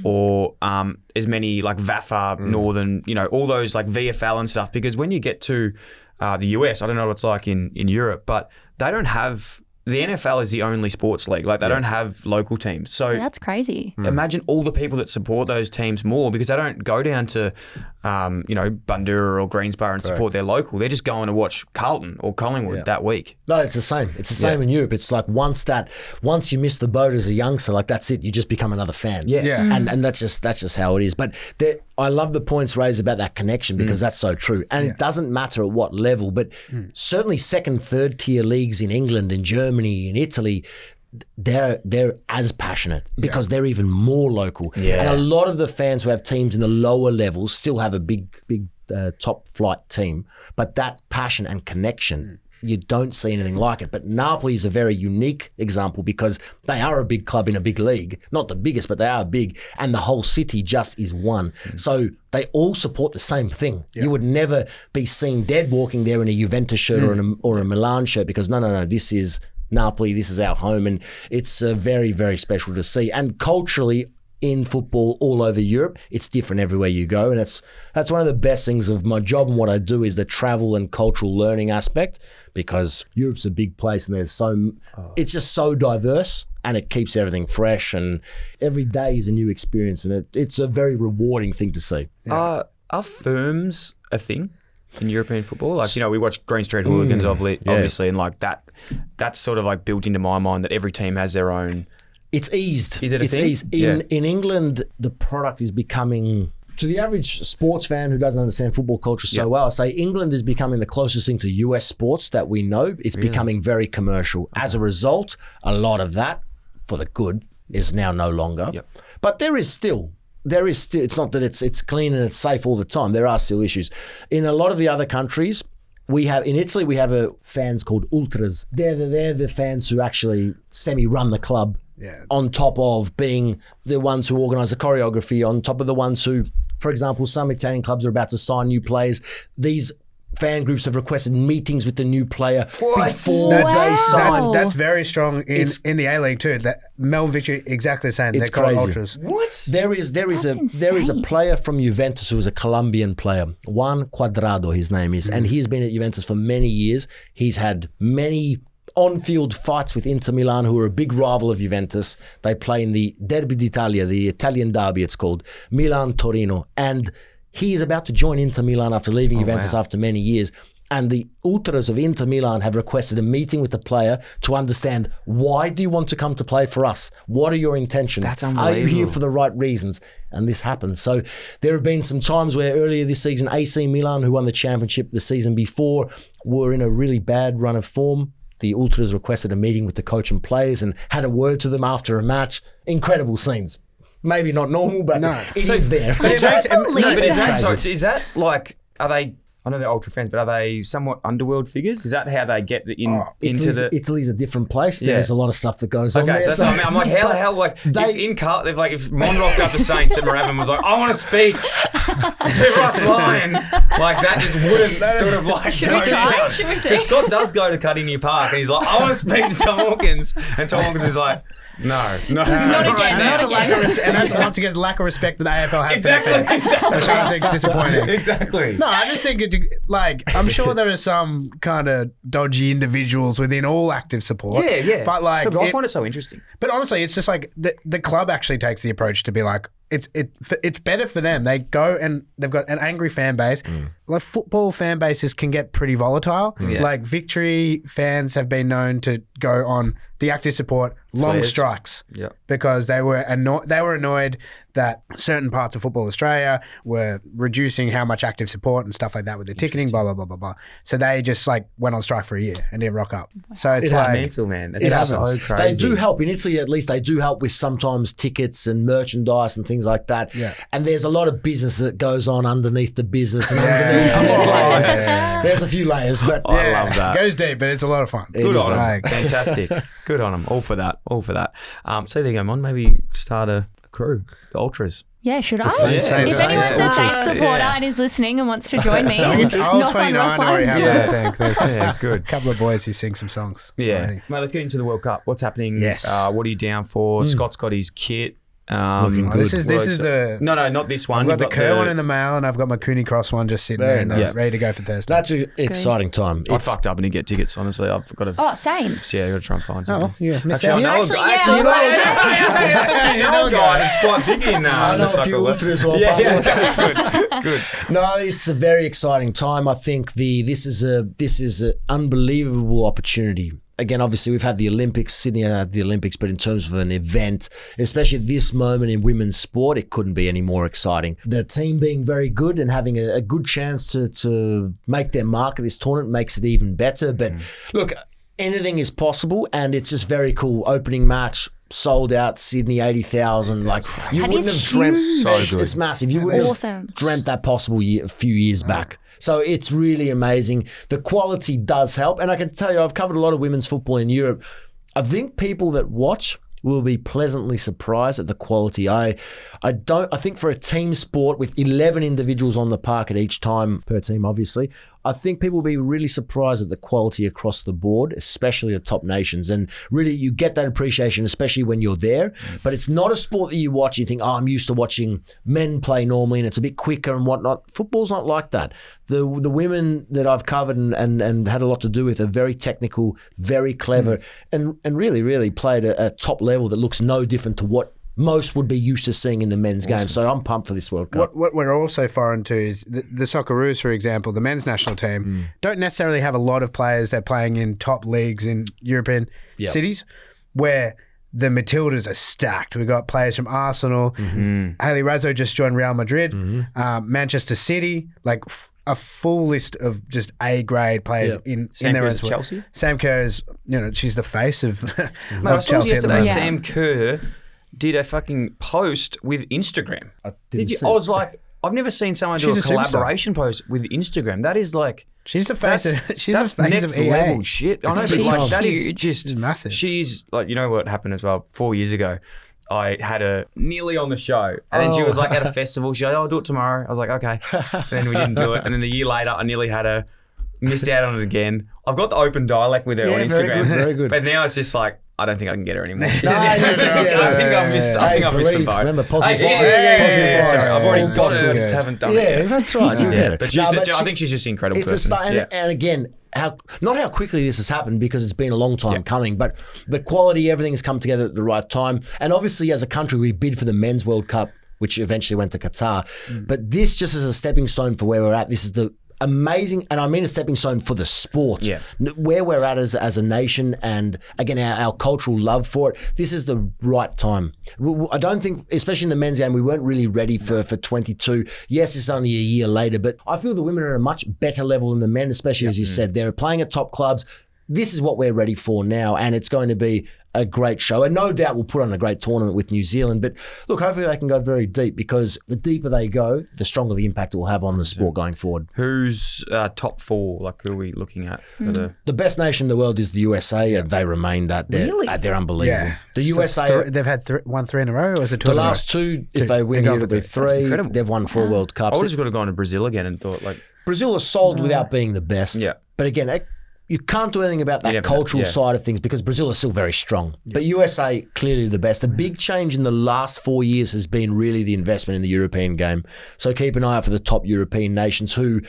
Or um, as many like VAFA, Northern, you know, all those like VFL and stuff. Because when you get to uh, the US. I don't know what it's like in, in Europe, but they don't have the NFL is the only sports league. Like they don't have local teams. So That's crazy. Hmm. imagine all the people that support those teams more because they don't go down to, um, you know, Bundoora or Greensborough and support their local. They're just going to watch Carlton or Collingwood that week. No, it's the same. It's the same in Europe. It's like once that once you miss the boat as a youngster, like that's it. You just become another fan. Yeah. Yeah. And and that's just that's just how it is. But there, I love the points raised about that connection because mm. that's so true. And it doesn't matter at what level, but hmm. certainly second, third tier leagues in England, and Germany, in Italy, they're they're as passionate because they're even more local. Yeah. And a lot of the fans who have teams in the lower levels still have a big big uh, top flight team, but that passion and connection. Hmm. You don't see anything like it. But Napoli is a very unique example because they are a big club in a big league. Not the biggest, but they are big. And the whole city just is one. Hmm. So they all support the same thing. You would never be seen dead walking there in a Juventus shirt or, in a, hmm. or a Milan shirt because no, no, no, this is Napoli, this is our home, and it's uh, very, very special to see. And culturally, in football all over Europe, it's different everywhere you go, and that's that's one of the best things of my job and what I do is the travel and cultural learning aspect because Europe's a big place and there's so it's just so diverse and it keeps everything fresh and every day is a new experience and it, it's a very rewarding thing to see. Are are firms a thing in European football? Like you know, we watch Green Street mm. Hooligans, obviously, obviously, and like that. That's sort of like built into my mind that every team has their own. It's eased. Is it it's thing? eased. In Yeah. in England, the product is becoming to the average sports fan who doesn't understand football culture so well. I say England is becoming the closest thing to US sports that we know. It's becoming very commercial. As a result, a lot of that, for the good, is now no longer. Yep. But there is still. There is still. It's not that it's it's clean and it's safe all the time. There are still issues. In a lot of the other countries, we have in Italy we have a fans called ultras. They're the, they're the fans who actually semi run the club. Yeah. On top of being the ones who organise the choreography, on top of the ones who, for example, some Italian clubs are about to sign new players. These fan groups have requested meetings with the new player before That's, they sign. That's, that's very strong in, It's- in the A League too. That Melbourne Victory exactly the same. It's They're crazy. ultras. What? There is there is That's a there is a player from Juventus who is a Colombian player, Juan Cuadrado, his name is, and mm. he's been at Juventus for many years. He's had many on-field fights with Inter Milan, who are a big rival of Juventus. They play in the Derby d'Italia, the Italian derby, it's called Milan Torino, and he is about to join Inter Milan after leaving oh, Juventus after many years. And the ultras of Inter Milan have requested a meeting with the player to understand why do you want to come to play for us? What are your intentions? That's Are you here for the right reasons? And this happens. So there have been some times where earlier this season, AC Milan, who won the championship the season before, were in a really bad run of form. The Ultras requested a meeting with the coach and players and had a word to them after a match. Incredible scenes. Maybe not normal, but No. it is there. But it makes- I believe No, but is that. that, so is that like are they? I know they're ultra fans, but are they somewhat underworld figures? Is that how they get the, in Oh, into Italy's, the? Italy's a different place. Yeah. There's a lot of stuff that goes on Okay, there. so that's what I mean. I'm like, how the hell, like, They- if in Car, if like, if Mon rocked up the Saints and Moravan was like, I want to speak to Ross Lyon, like that just wouldn't sort of like Should go we try? down. Should we see? Because Scott does go to Kardinia Park and he's like, I want to speak to Tom Hawkins, and Tom Hawkins is like, no, no, Not no, again, right not now. That's of res- and that's once again the lack of respect that AFL have Exactly, for exactly. which I think is disappointing. Exactly. No, I just think it, like I'm sure there are some kind of dodgy individuals within all active support. Yeah, yeah. But like, No, but I it- find it so interesting. But honestly, it's just like the the club actually takes the approach to be like it's it it's better for them. They go and they've got an angry fan base. Mm. Like football fan bases can get pretty volatile. Mm. Like victory fans have been known to go on the active support long Flares. strikes Yeah. because they were anno- they were annoyed that certain parts of Football Australia were reducing how much active support and stuff like that with the ticketing, blah blah blah blah blah. So they just like went on strike for a year and didn't rock up. So it's It's like mental, man. That's it so happens. crazy. They do help in Italy, at least. They do help with sometimes tickets and merchandise and things like that. Yeah. And there's a lot of business that goes on underneath the business and underneath. and there's, layers. yeah. there's a few layers, but I love that. It goes deep, but it's a lot of fun. Good on like- Fantastic. Good on them. All for that. All for that. Um, so there you go, Mon. Maybe start a crew, the Ultras. Yeah, should I? Saints- Saints- if anyone's a Saints- Saints Saints- supporter yeah. and is listening and wants to join me, I think knock all on 29 Ross already Lyon's have door. it, I think. There's Yeah, a good. couple of boys who sing some songs. Yeah. already. Mate, let's get into the World Cup. What's happening? Yes. Uh, what are you down for? Scott's got his kit. Um, Looking Oh, this good. is this is the No, no, not this one. I've got the You've Kerr one in the mail, and I've got my Cooney Cross one just sitting Very there, and nice. ready to go for Thursday. that's an exciting time. I It's- fucked up and didn't get tickets, honestly. I've got to. Oh, same. Yeah, I got to try and find oh, some. yeah, missed Actually, out. I know a Actually, guy- actually, I you was know- like- actually, know a guy that's quite big in uh, I know the a few soccer world. ultras well Yeah, past yeah. good, good. No, it's a very exciting time. I think the this is a this is an unbelievable opportunity. Again, obviously we've had the Olympics, Sydney had the Olympics, but in terms of an event, especially at this moment in women's sport, it couldn't be any more exciting. The team being very good and having a, a good chance to to make their mark at this tournament makes it even better. But look, anything is possible, and it's just very cool. Opening match. Sold out Sydney eighty thousand. Like you That wouldn't is have dreamt. So it's, it's massive. You wouldn't Awesome. have dreamt that possible year, a few years back. So it's really amazing. The quality does help. And I can tell you, I've covered a lot of women's football in Europe. I think people that watch will be pleasantly surprised at the quality. I I don't I think for a team sport with 11 individuals on the park at each time per team obviously, I think people will be really surprised at the quality across the board, especially the top nations. And really you get that appreciation especially when you're there, but it's not a sport that you watch and you think, "Oh, I'm used to watching men play normally and it's a bit quicker and whatnot." Football's not like that. The the women that I've covered and, and, and had a lot to do with are very technical, very clever, mm. and and really really played at a top level that looks no different to what most would be used to seeing in the men's game. So I'm pumped for this World Cup. What, what we're also foreign to is the, the Socceroos, for example, the men's national team, Mm. don't necessarily have a lot of players that are playing in top leagues in European cities where the Matildas are stacked. We've got players from Arsenal. Mm-hmm. Hayley Raso just joined Real Madrid, um, Manchester City, like f- a full list of just A grade players in, Sam in their Kerr's own. Chelsea? Sam Kerr is, you know, she's the face of, of Mate, I saw Chelsea at the yesterday. Yeah. Sam Kerr did a fucking post with Instagram. Did didn't you? see I it. was like, I've never seen someone She's do a, a superstar. collaboration post with Instagram. That is like She's the face that's, of, she's that's the face next of EA. level shit. I know, but She's like that is just She's massive. She's like, you know what happened as well? Four years ago, I had her nearly on the show, and then she oh. was like at a festival. She, like, oh, I'll do it tomorrow. I was like, okay. And then we didn't do it, and then the year later, I nearly had her. Missed out on it again. I've got the open dialect with her Yeah, on very Instagram. good, very good. But now it's just like I don't think I can get her anymore. no, I think yeah, I missed. I think Hey, I missed the boat. Remember, positive yeah, vibes, yeah, yeah, positive yeah, sorry, I've already got it. I just haven't done it Yeah, that's right. You Yeah, get it. but, she's, No, but I think she's just an incredible it's person. a start, and, yeah. and again, how not how quickly this has happened because it's been a long time coming, but the quality, everything has come together at the right time. And obviously, as a country, we bid for the men's World Cup, which eventually went to Qatar. Mm. But this just is a stepping stone for where we're at. This is the amazing, and I mean a stepping stone for the sport. Yeah. Where we're at as, as a nation, and again, our, our cultural love for it. This is the right time. I don't think, especially in the men's game, we weren't really ready for, for 22. Yes, it's only a year later, but I feel the women are at a much better level than the men, especially as you said. They're playing at top clubs. this is what we're ready for now, and it's going to be a great show. And no doubt we'll put on a great tournament with New Zealand. But look, hopefully they can go very deep because the deeper they go, the stronger the impact it will have on the sport going forward. Who's uh, top four? Like, who are we looking at for the? The best nation in the world is the USA, and they remain that. They're, Really? uh, they're unbelievable. Yeah. The So USA, thr- they've had thr one three in a row, or is it two? the in a row? last two, if Two. they win, They're here, it'll be three. incredible. They've won four World I Cups. would have got to go into Brazil again and thought like, Brazil are sold without being the best. Yeah. But again, it- you can't do anything about that never- cultural yeah. side of things because Brazil is still very strong. But USA clearly the best. The mm. big change in the last four years has been really the investment in the European game. So keep an eye out for the top European nations who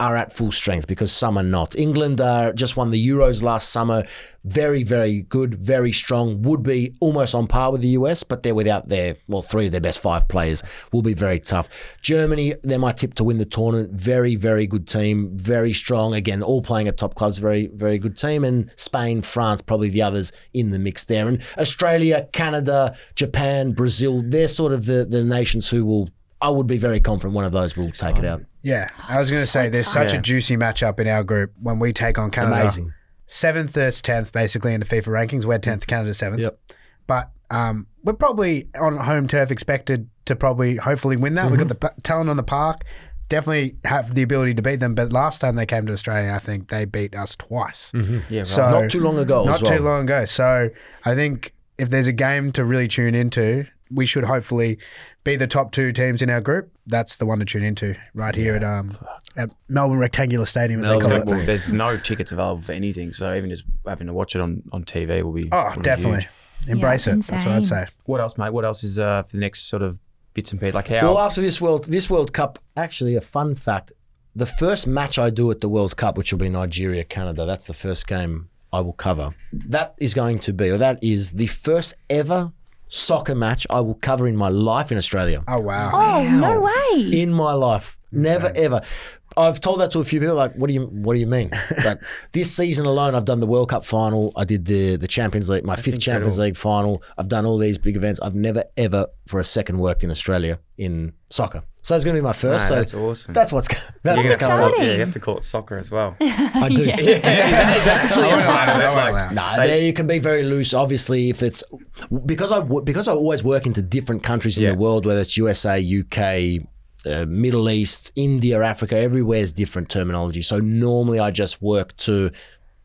are at full strength because some are not. England uh, just won the Euros last summer. Very, very good, very strong. Would be almost on par with the US, but they're without their, well, three of their best five players. Will be very tough. Germany, they're my tip to win the tournament. Very, very good team. Very strong. Again, all playing at top clubs. Very, very good team. And Spain, France, probably the others in the mix there. And Australia, Canada, Japan, Brazil, they're sort of the, the nations who will, I would be very confident one of those will take it out. Yeah, oh, I was going to say there's such a exciting. juicy matchup in our group when we take on Canada. Amazing. Seventh versus tenth, basically in the FIFA rankings. We're tenth, mm. Canada seventh. Yep. But um, we're probably on home turf expected to probably hopefully win that. We've got mm-hmm. the p- talent on the park. Definitely have the ability to beat them. But last time they came to Australia, I think they beat us twice. Mm-hmm. yeah, right. So Not too long ago Not as well. too long ago. So I think if there's a game to really tune into, we should hopefully be the top two teams in our group. That's the one to tune into right here at um at Melbourne Rectangular Stadium, as they call it. Well, there's no tickets available for anything, so even just having to watch it on, on TV will be. Oh, will be definitely. huge. Embrace Yeah, it. That's what I'd say. What else, mate? What else is uh, for the next sort of bits and pieces? Like how? Well, after this world, this World Cup, actually, a fun fact: the first match I do at the World Cup, which will be Nigeria Canada, that's the first game I will cover. That is going to be, or that is the first ever soccer match I will cover in my life in Australia. Oh wow. Oh, no way. In my life, never ever. I've told that to a few people. Like, what do you what do you mean? Like this season alone, I've done the World Cup final. I did the the Champions League, my fifth Champions League final. I've done all these big events. I've never ever for a second worked in Australia in soccer. So it's going to be my first. Nah, so that's awesome. That's what's that's You're what's gonna- coming up. exciting. Yeah, you have to call it soccer as well. I do. I won't allow it, I won't allow it. Nah, there you can be very loose. Obviously, if it's because I because I always work into different countries in Yeah. the world, whether it's USA, UK, uh, Middle East, India, Africa, everywhere is different terminology. So normally I just work to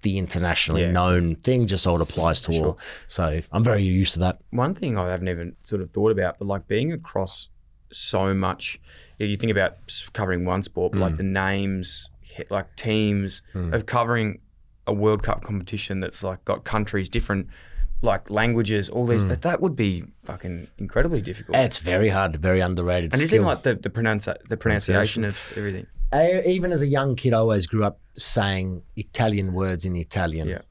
the internationally Yeah. known thing, just so it applies to all. So I'm very used to that. One thing I haven't even sort of thought about, but like being across so much, you think about covering one sport, but Mm. like the names, like teams of covering a World Cup competition that's like got countries different, like languages, all these. Hmm. That, that would be fucking incredibly difficult. It's very hard, very underrated and skill. even like the the, pronounci- the pronunciation of everything. I, even as a young kid, I always grew up saying Italian words in Italian, Yeah.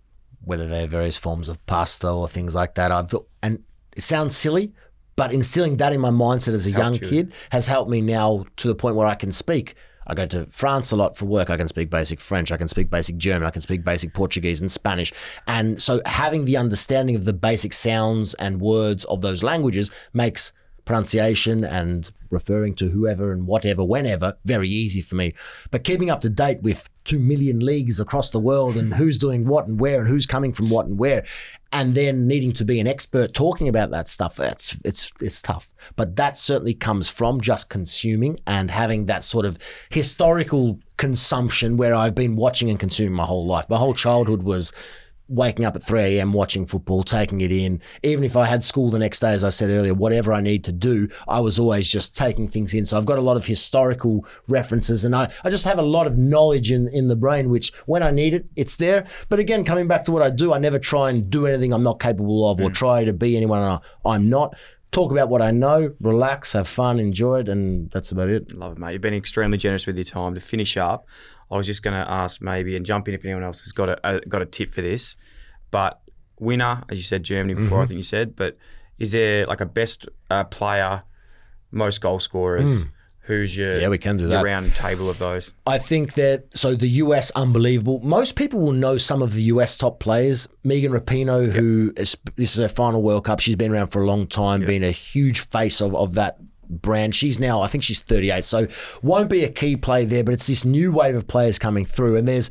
whether they're various forms of pasta or things like that. I've and it sounds silly, but instilling that in my mindset as a young you. kid has helped me now to the point where I can speak. I go to France a lot for work. I can speak basic French. I can speak basic German. I can speak basic Portuguese and Spanish. And so having the understanding of the basic sounds and words of those languages makes pronunciation and referring to whoever and whatever, whenever, very easy for me. But keeping up to date with two million leagues across the world and who's doing what and where and who's coming from what and where, and then needing to be an expert talking about that stuff, that's it's it's tough. But that certainly comes from just consuming and having that sort of historical consumption where I've been watching and consuming my whole life. My whole childhood was waking up at 3 a.m. watching football, taking it in. Even if I had school the next day, as I said earlier, whatever I need to do, I was always just taking things in. So I've got a lot of historical references and I, I just have a lot of knowledge in, in the brain, which when I need it, it's there. But again, coming back to what I do, I never try and do anything I'm not capable of or mm. try to be anyone I- I'm not. Talk about what I know, relax, have fun, enjoy it, and that's about it. Love it, mate. You've been extremely generous with your time. To finish up, I was just going to ask maybe and jump in if anyone else has got a, a got a tip for this. But winner, as you said, Germany before. Mm-hmm. I think you said. But is there like a best uh, player, most goal scorers? Who's your Mm. Yeah, we can do that. round table of those? I think that so the US unbelievable. Most people will know some of the US top players. Megan Rapinoe, who is, this is her final World Cup. She's been around for a long time, been a huge face of, of that brand. She's now, I think she's 38, so won't be a key play there. But it's this new wave of players coming through, and there's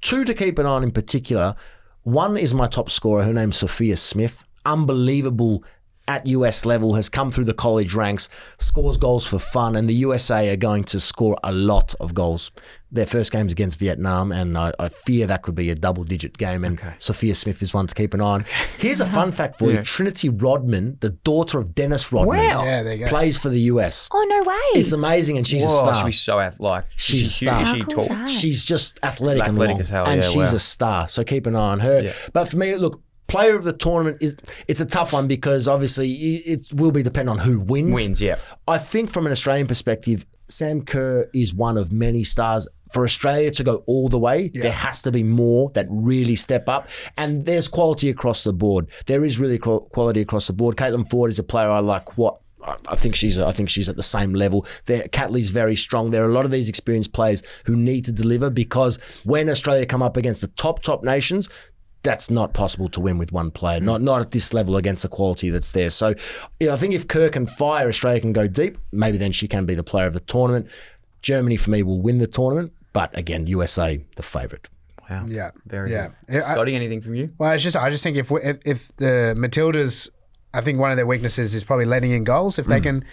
two to keep an eye on in particular. One is my top scorer. Her name's Sophia Smith. Unbelievable at US level, has come through the college ranks, scores goals for fun, and the USA are going to score a lot of goals. Their first game's against Vietnam, and I, I fear that could be a double digit game. And Sophia Smith is one to keep an eye on. Here's a fun fact for you Trinity Rodman, the daughter of Dennis Rodman, Yeah, there you go. plays for the US. Oh no way! It's amazing, and she's a star. she'd be so athletic. like She's a is she, star. she cool tall? She's just athletic, and Athletic long, as hell, and yeah, she's wow. a star. So keep an eye on her. Yeah. But for me, look, player of the tournament is it's a tough one because obviously it it will be dependent on who wins. Wins, yeah. I think from an Australian perspective, Sam Kerr is one of many stars. For Australia to go all the way, there has to be more that really step up. And there's quality across the board. There is really quality across the board. Caitlin Foord is a player I like. What I I think she's I think she's at the same level. There, Catley's very strong. There are a lot of these experienced players who need to deliver because when Australia come up against the top top nations, that's not possible to win with one player. Not not at this level against the quality that's there. So yeah, I think if Kerr can fire, Australia can go deep. Maybe then she can be the player of the tournament. Germany for me will win the tournament, but again, USA the favourite. Wow. Yeah, Very yeah. good. Yeah, I- Scotty, anything from you? Well, it's just I just think if we, if, if the Matildas, I think one of their weaknesses is probably letting in goals. If they hmm. can,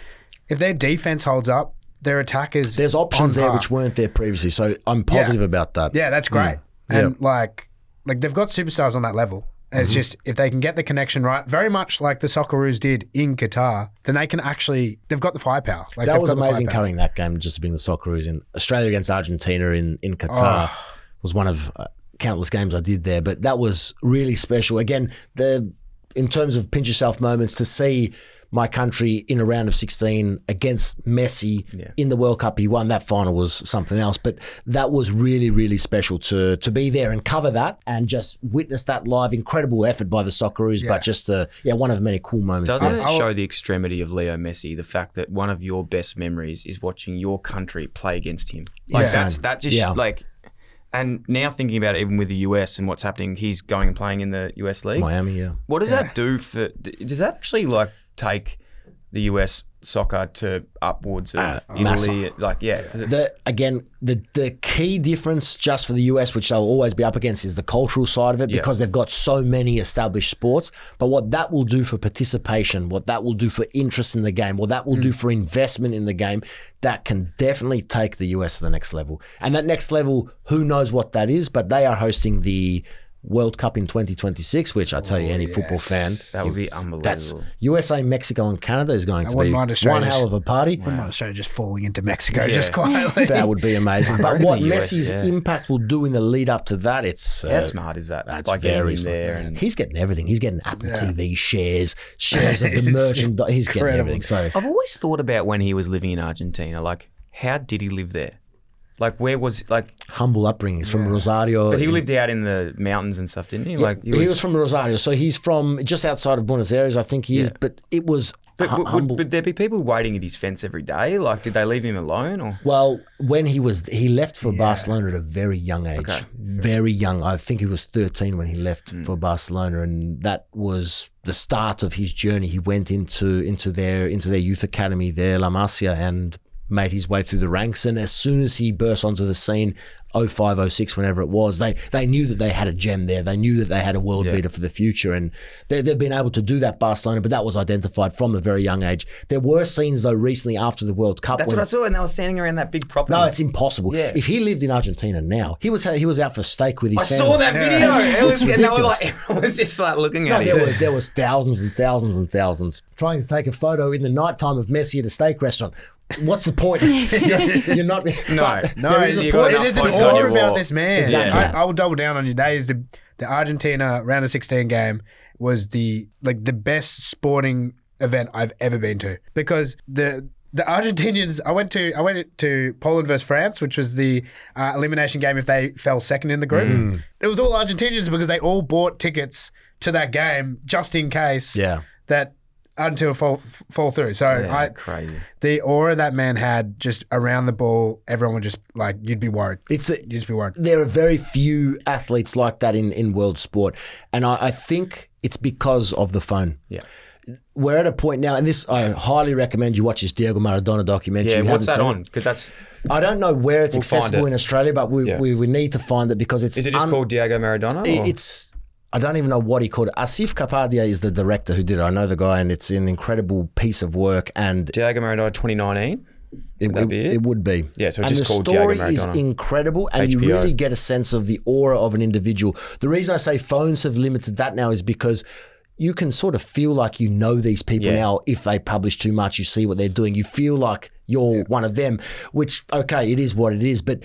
if their defense holds up, their attack is There's options on there which weren't there previously, so I'm positive about that. yeah, that's great. Hmm. And like like they've got superstars on that level. And Mm-hmm. It's just if they can get the connection right, very much like the Socceroos did in Qatar, then they can actually they've got the firepower. Like that was amazing covering that game just to bring the Socceroos in. Australia against Argentina in, in Qatar Oh. was one of uh, countless games I did there, but that was really special. Again, the in terms of pinch yourself moments to see my country in a round of 16 against Messi in the World Cup he won that final was something else but that was really really special to to be there and cover that and just witness that live incredible effort by the Socceroos but just uh, yeah one of many cool moments Doesn't there. it show the extremity of Leo Messi? The fact that one of your best memories is watching your country play against him. Like Yeah. that's that just Yeah. like. And now thinking about it, even with the US and what's happening, he's going and playing in the US league. Miami yeah What does that do for? Does that actually like take the US soccer to upwards of Uh, Italy? massive. Like, yeah, the again the the key difference just for the US, which they'll always be up against, is the cultural side of it Yeah. because they've got so many established sports. But what that will do for participation, what that will do for interest in the game, what that will Mm. do for investment in the game, that can definitely take the US to the next level. And that next level, who knows what that is? But they are hosting the World Cup in 2026, which I tell you, any football fan, that would be unbelievable. that's unbelievable. USA, Mexico, and Canada is going to be one hell of a party. Wouldn't mind Australia just falling into Mexico Yeah. just quietly. That would be amazing. But what the US, Messi's yeah. impact will do in the lead up to that, it's how uh, smart is that? that's like getting very smart. there and He's getting everything. He's getting Apple TV shares, shares of the It's merchandise. He's getting incredible. everything. So I've always thought about when he was living in Argentina, like how did he live there? Like where was like? humble upbringings from Rosario. But he lived out in the mountains and stuff, didn't he? Like he was, from Rosario, so he's from just outside of Buenos Aires, I think he is. But it was But hu- would, humble. would, would there be people waiting at his fence every day? Like, did they leave him alone or? Well, when he was, he left for Barcelona at a very young age. Okay. Very young. I think he was 13 when he left Hmm. for Barcelona, and that was the start of his journey. He went into into their into their youth academy there, La Masia, and made his way through the ranks. And as soon as he burst onto the scene, 05, 06, whenever it was, they they knew that they had a gem there. They knew that they had a world beater for the future, and they, they've been able to do that Barcelona. But that was identified from a very young age. There were scenes though recently after the World Cup. That's when, what I saw, and they were standing around that big property. no, it's impossible. Yeah. If he lived in Argentina now, he was he was out for steak with his I family. saw that video. It's- It was, it's and they were ridiculous. like, everyone was just like looking No, at there him. was there was thousands and thousands and thousands trying to take a photo in the nighttime of Messi at a steak restaurant. What's the point? you're, you're not. No. No, there is a you got it point. enough is an points awe about wall. this man. Exactly. I, I will double down on you. That is the the Argentina round of sixteen game was the like the best sporting event I've ever been to because the the Argentinians. I went to I went to Poland versus France, which was the uh, elimination game if they fell second in the group. Mm. It was all Argentinians because they all bought tickets to that game just in case. Yeah. That until fall fall through. So Yeah, I crazy. the aura that man had just around the ball, everyone would just like you'd be worried. It's a, You'd just be worried. there are very few athletes like that in, in world sport. And I, I think it's because of the phone. Yeah. we're at a point now, and this I highly recommend you watch this Diego Maradona documentary. Yeah, what's that seen on? Because that's. I don't know where it's We'll accessible it. in Australia, but we, Yeah. we, we need to find it because it's is it just un- called Diego Maradona? or- it's I don't even know what he called it. Asif Kapadia is the director who did it. I know the guy, and it's an incredible piece of work. And Diego Maradona 2019. it, that it, be it? it would be. Yeah, so it's and just the called Diego story is incredible, and you really get a sense of the aura of an individual. The reason I say phones have limited that now is because you can sort of feel like you know these people Yeah. now. If they publish too much, you see what they're doing. You feel like you're one of them. Which okay, it is what it is, but.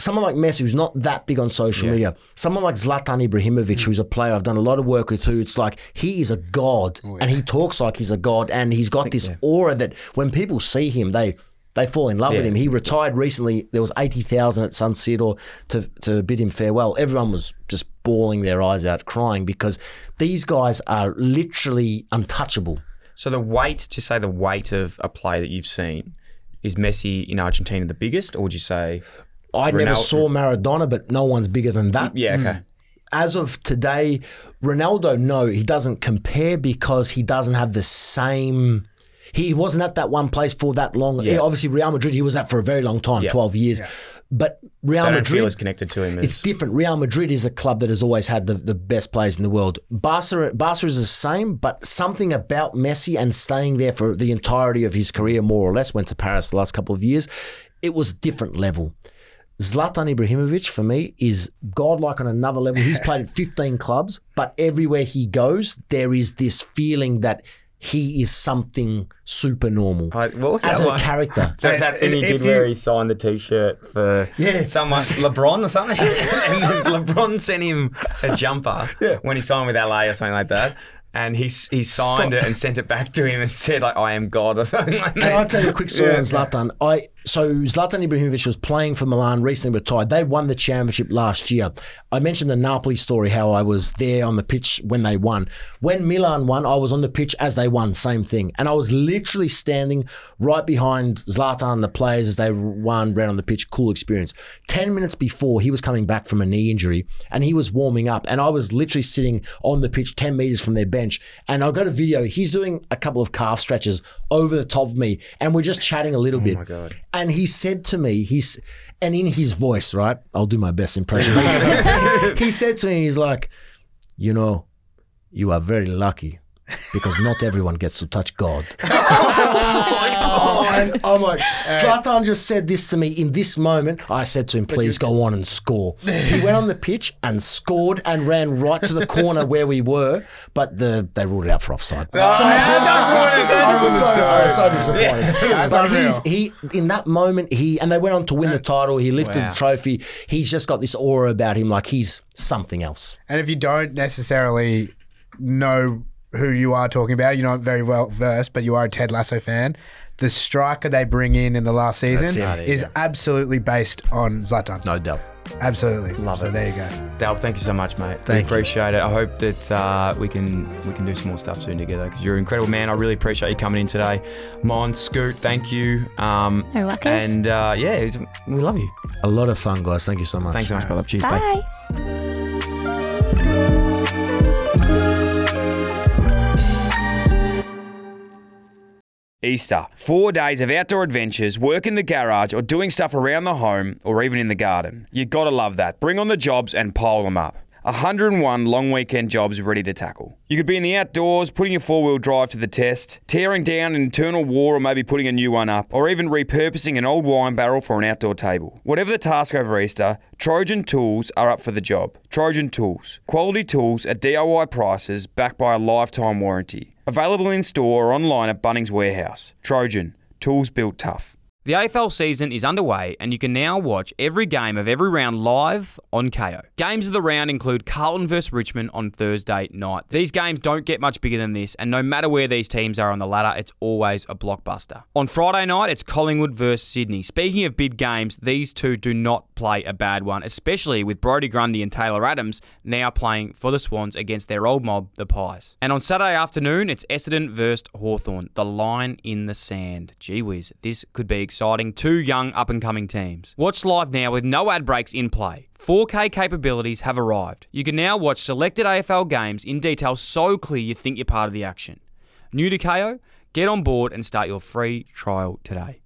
Someone like Messi, who's not that big on social media, someone like Zlatan Ibrahimovic, who's a player I've done a lot of work with, who it's like he is a god, oh, and he talks like he's a god, and he's got this aura that when people see him, they they fall in love with him. He retired recently. There was eighty thousand at San Siro to to bid him farewell. Everyone was just bawling their eyes out, crying because these guys are literally untouchable. So the weight, to say the weight of a play that you've seen, is Messi in Argentina the biggest, or would you say? I never saw Maradona, but no one's bigger than that. Yeah, okay. Mm. as of today, Ronaldo, no, he doesn't compare because he doesn't have the same. He wasn't at that one place for that long. Yeah. Obviously, Real Madrid, he was at for a very long time, Yeah. 12 years. Yeah. But Real Madrid, as connected to him as it's different. Real Madrid is a club that has always had the, the best players in the world. Barca, Barca is the same, but something about Messi and staying there for the entirety of his career, more or less, went to Paris the last couple of years, it was a different level. Zlatan Ibrahimovic, for me, is godlike on another level. He's played at 15 clubs, but everywhere he goes, there is this feeling that he is something super normal I- what was as that a one? character. That, that thing he If did you- where he signed the T-shirt for Yeah. someone, LeBron or something, and then LeBron sent him a jumper when he signed with LA or something like that, and he he signed So- it and sent it back to him and said like I am God or something like that. Can I tell you a quick story on Zlatan? I so Zlatan Ibrahimovic was playing for Milan, recently retired. They won the championship last year. I mentioned the Napoli story, how I was there on the pitch when they won. When Milan won, I was on the pitch as they won, same thing. And I was literally standing right behind Zlatan and the players as they won, ran on the pitch. Cool experience. 10 minutes before, he was coming back from a knee injury and he was warming up. And I was literally sitting on the pitch 10 meters from their bench. And I've got a video. He's doing a couple of calf stretches over the top of me. And we're just chatting a little oh bit. Oh my God. And he said to me, he's, and in his voice, right? I'll do my best impression. he said to me, he's like, you know, you are very lucky because not everyone gets to touch God. and I'm like, Zlatan just said this to me in this moment. I said to him, please go on and score. He went on the pitch and scored and ran right to the corner where we were, but the they ruled it out for offside. Ah, so- I was so, I was so disappointed. That's but he's, he, in that moment, he, and they went on to win the title. He lifted Wow. the trophy. He's just got this aura about him, like he's something else. And if you don't necessarily know who you are talking about, you're not very well versed, but you are a Ted Lasso fan. The striker they bring in in the last season him. is absolutely based on Zlatan. No doubt. Absolutely. Love so it. there you go. Dal, thank you so much, mate. Thank we appreciate it. I hope that uh, we can we can do some more stuff soon together because you're an incredible man. I really appreciate you coming in today. Mon, Scoot, thank you. Um, No and uh, yeah, was- we love you. A lot of fun, guys. Thank you so much. Thanks so much, brother. Cheers, mate. Bye. Easter. Four days of outdoor adventures, work in the garage, or doing stuff around the home, or even in the garden. You gotta love that. Bring on the jobs and pile them up. 101 long weekend jobs ready to tackle. You could be in the outdoors, putting your four wheel drive to the test, tearing down an internal wall, or maybe putting a new one up, or even repurposing an old wine barrel for an outdoor table. Whatever the task over Easter, Trojan Tools are up for the job. Trojan Tools. Quality tools at DIY prices backed by a lifetime warranty. Available in store or online at Bunnings Warehouse. Trojan. Tools built tough. The AFL season is underway, and you can now watch every game of every round live on Kayo. Games of the round include Carlton vs Richmond on Thursday night. These games don't get much bigger than this, and no matter where these teams are on the ladder, it's always a blockbuster. On Friday night, it's Collingwood vs Sydney. Speaking of big games, these two do not play a bad one, especially with Brodie Grundy and Taylor Adams now playing for the Swans against their old mob, the Pies. And on Saturday afternoon, it's Essendon vs Hawthorn. The line in the sand. Gee whiz, this could be exciting. Two young up and coming teams. Watch live now with no ad breaks in play. 4K capabilities have arrived. You can now watch selected AFL games in detail so clear you think you're part of the action. New to Kayo? Get on board and start your free trial today.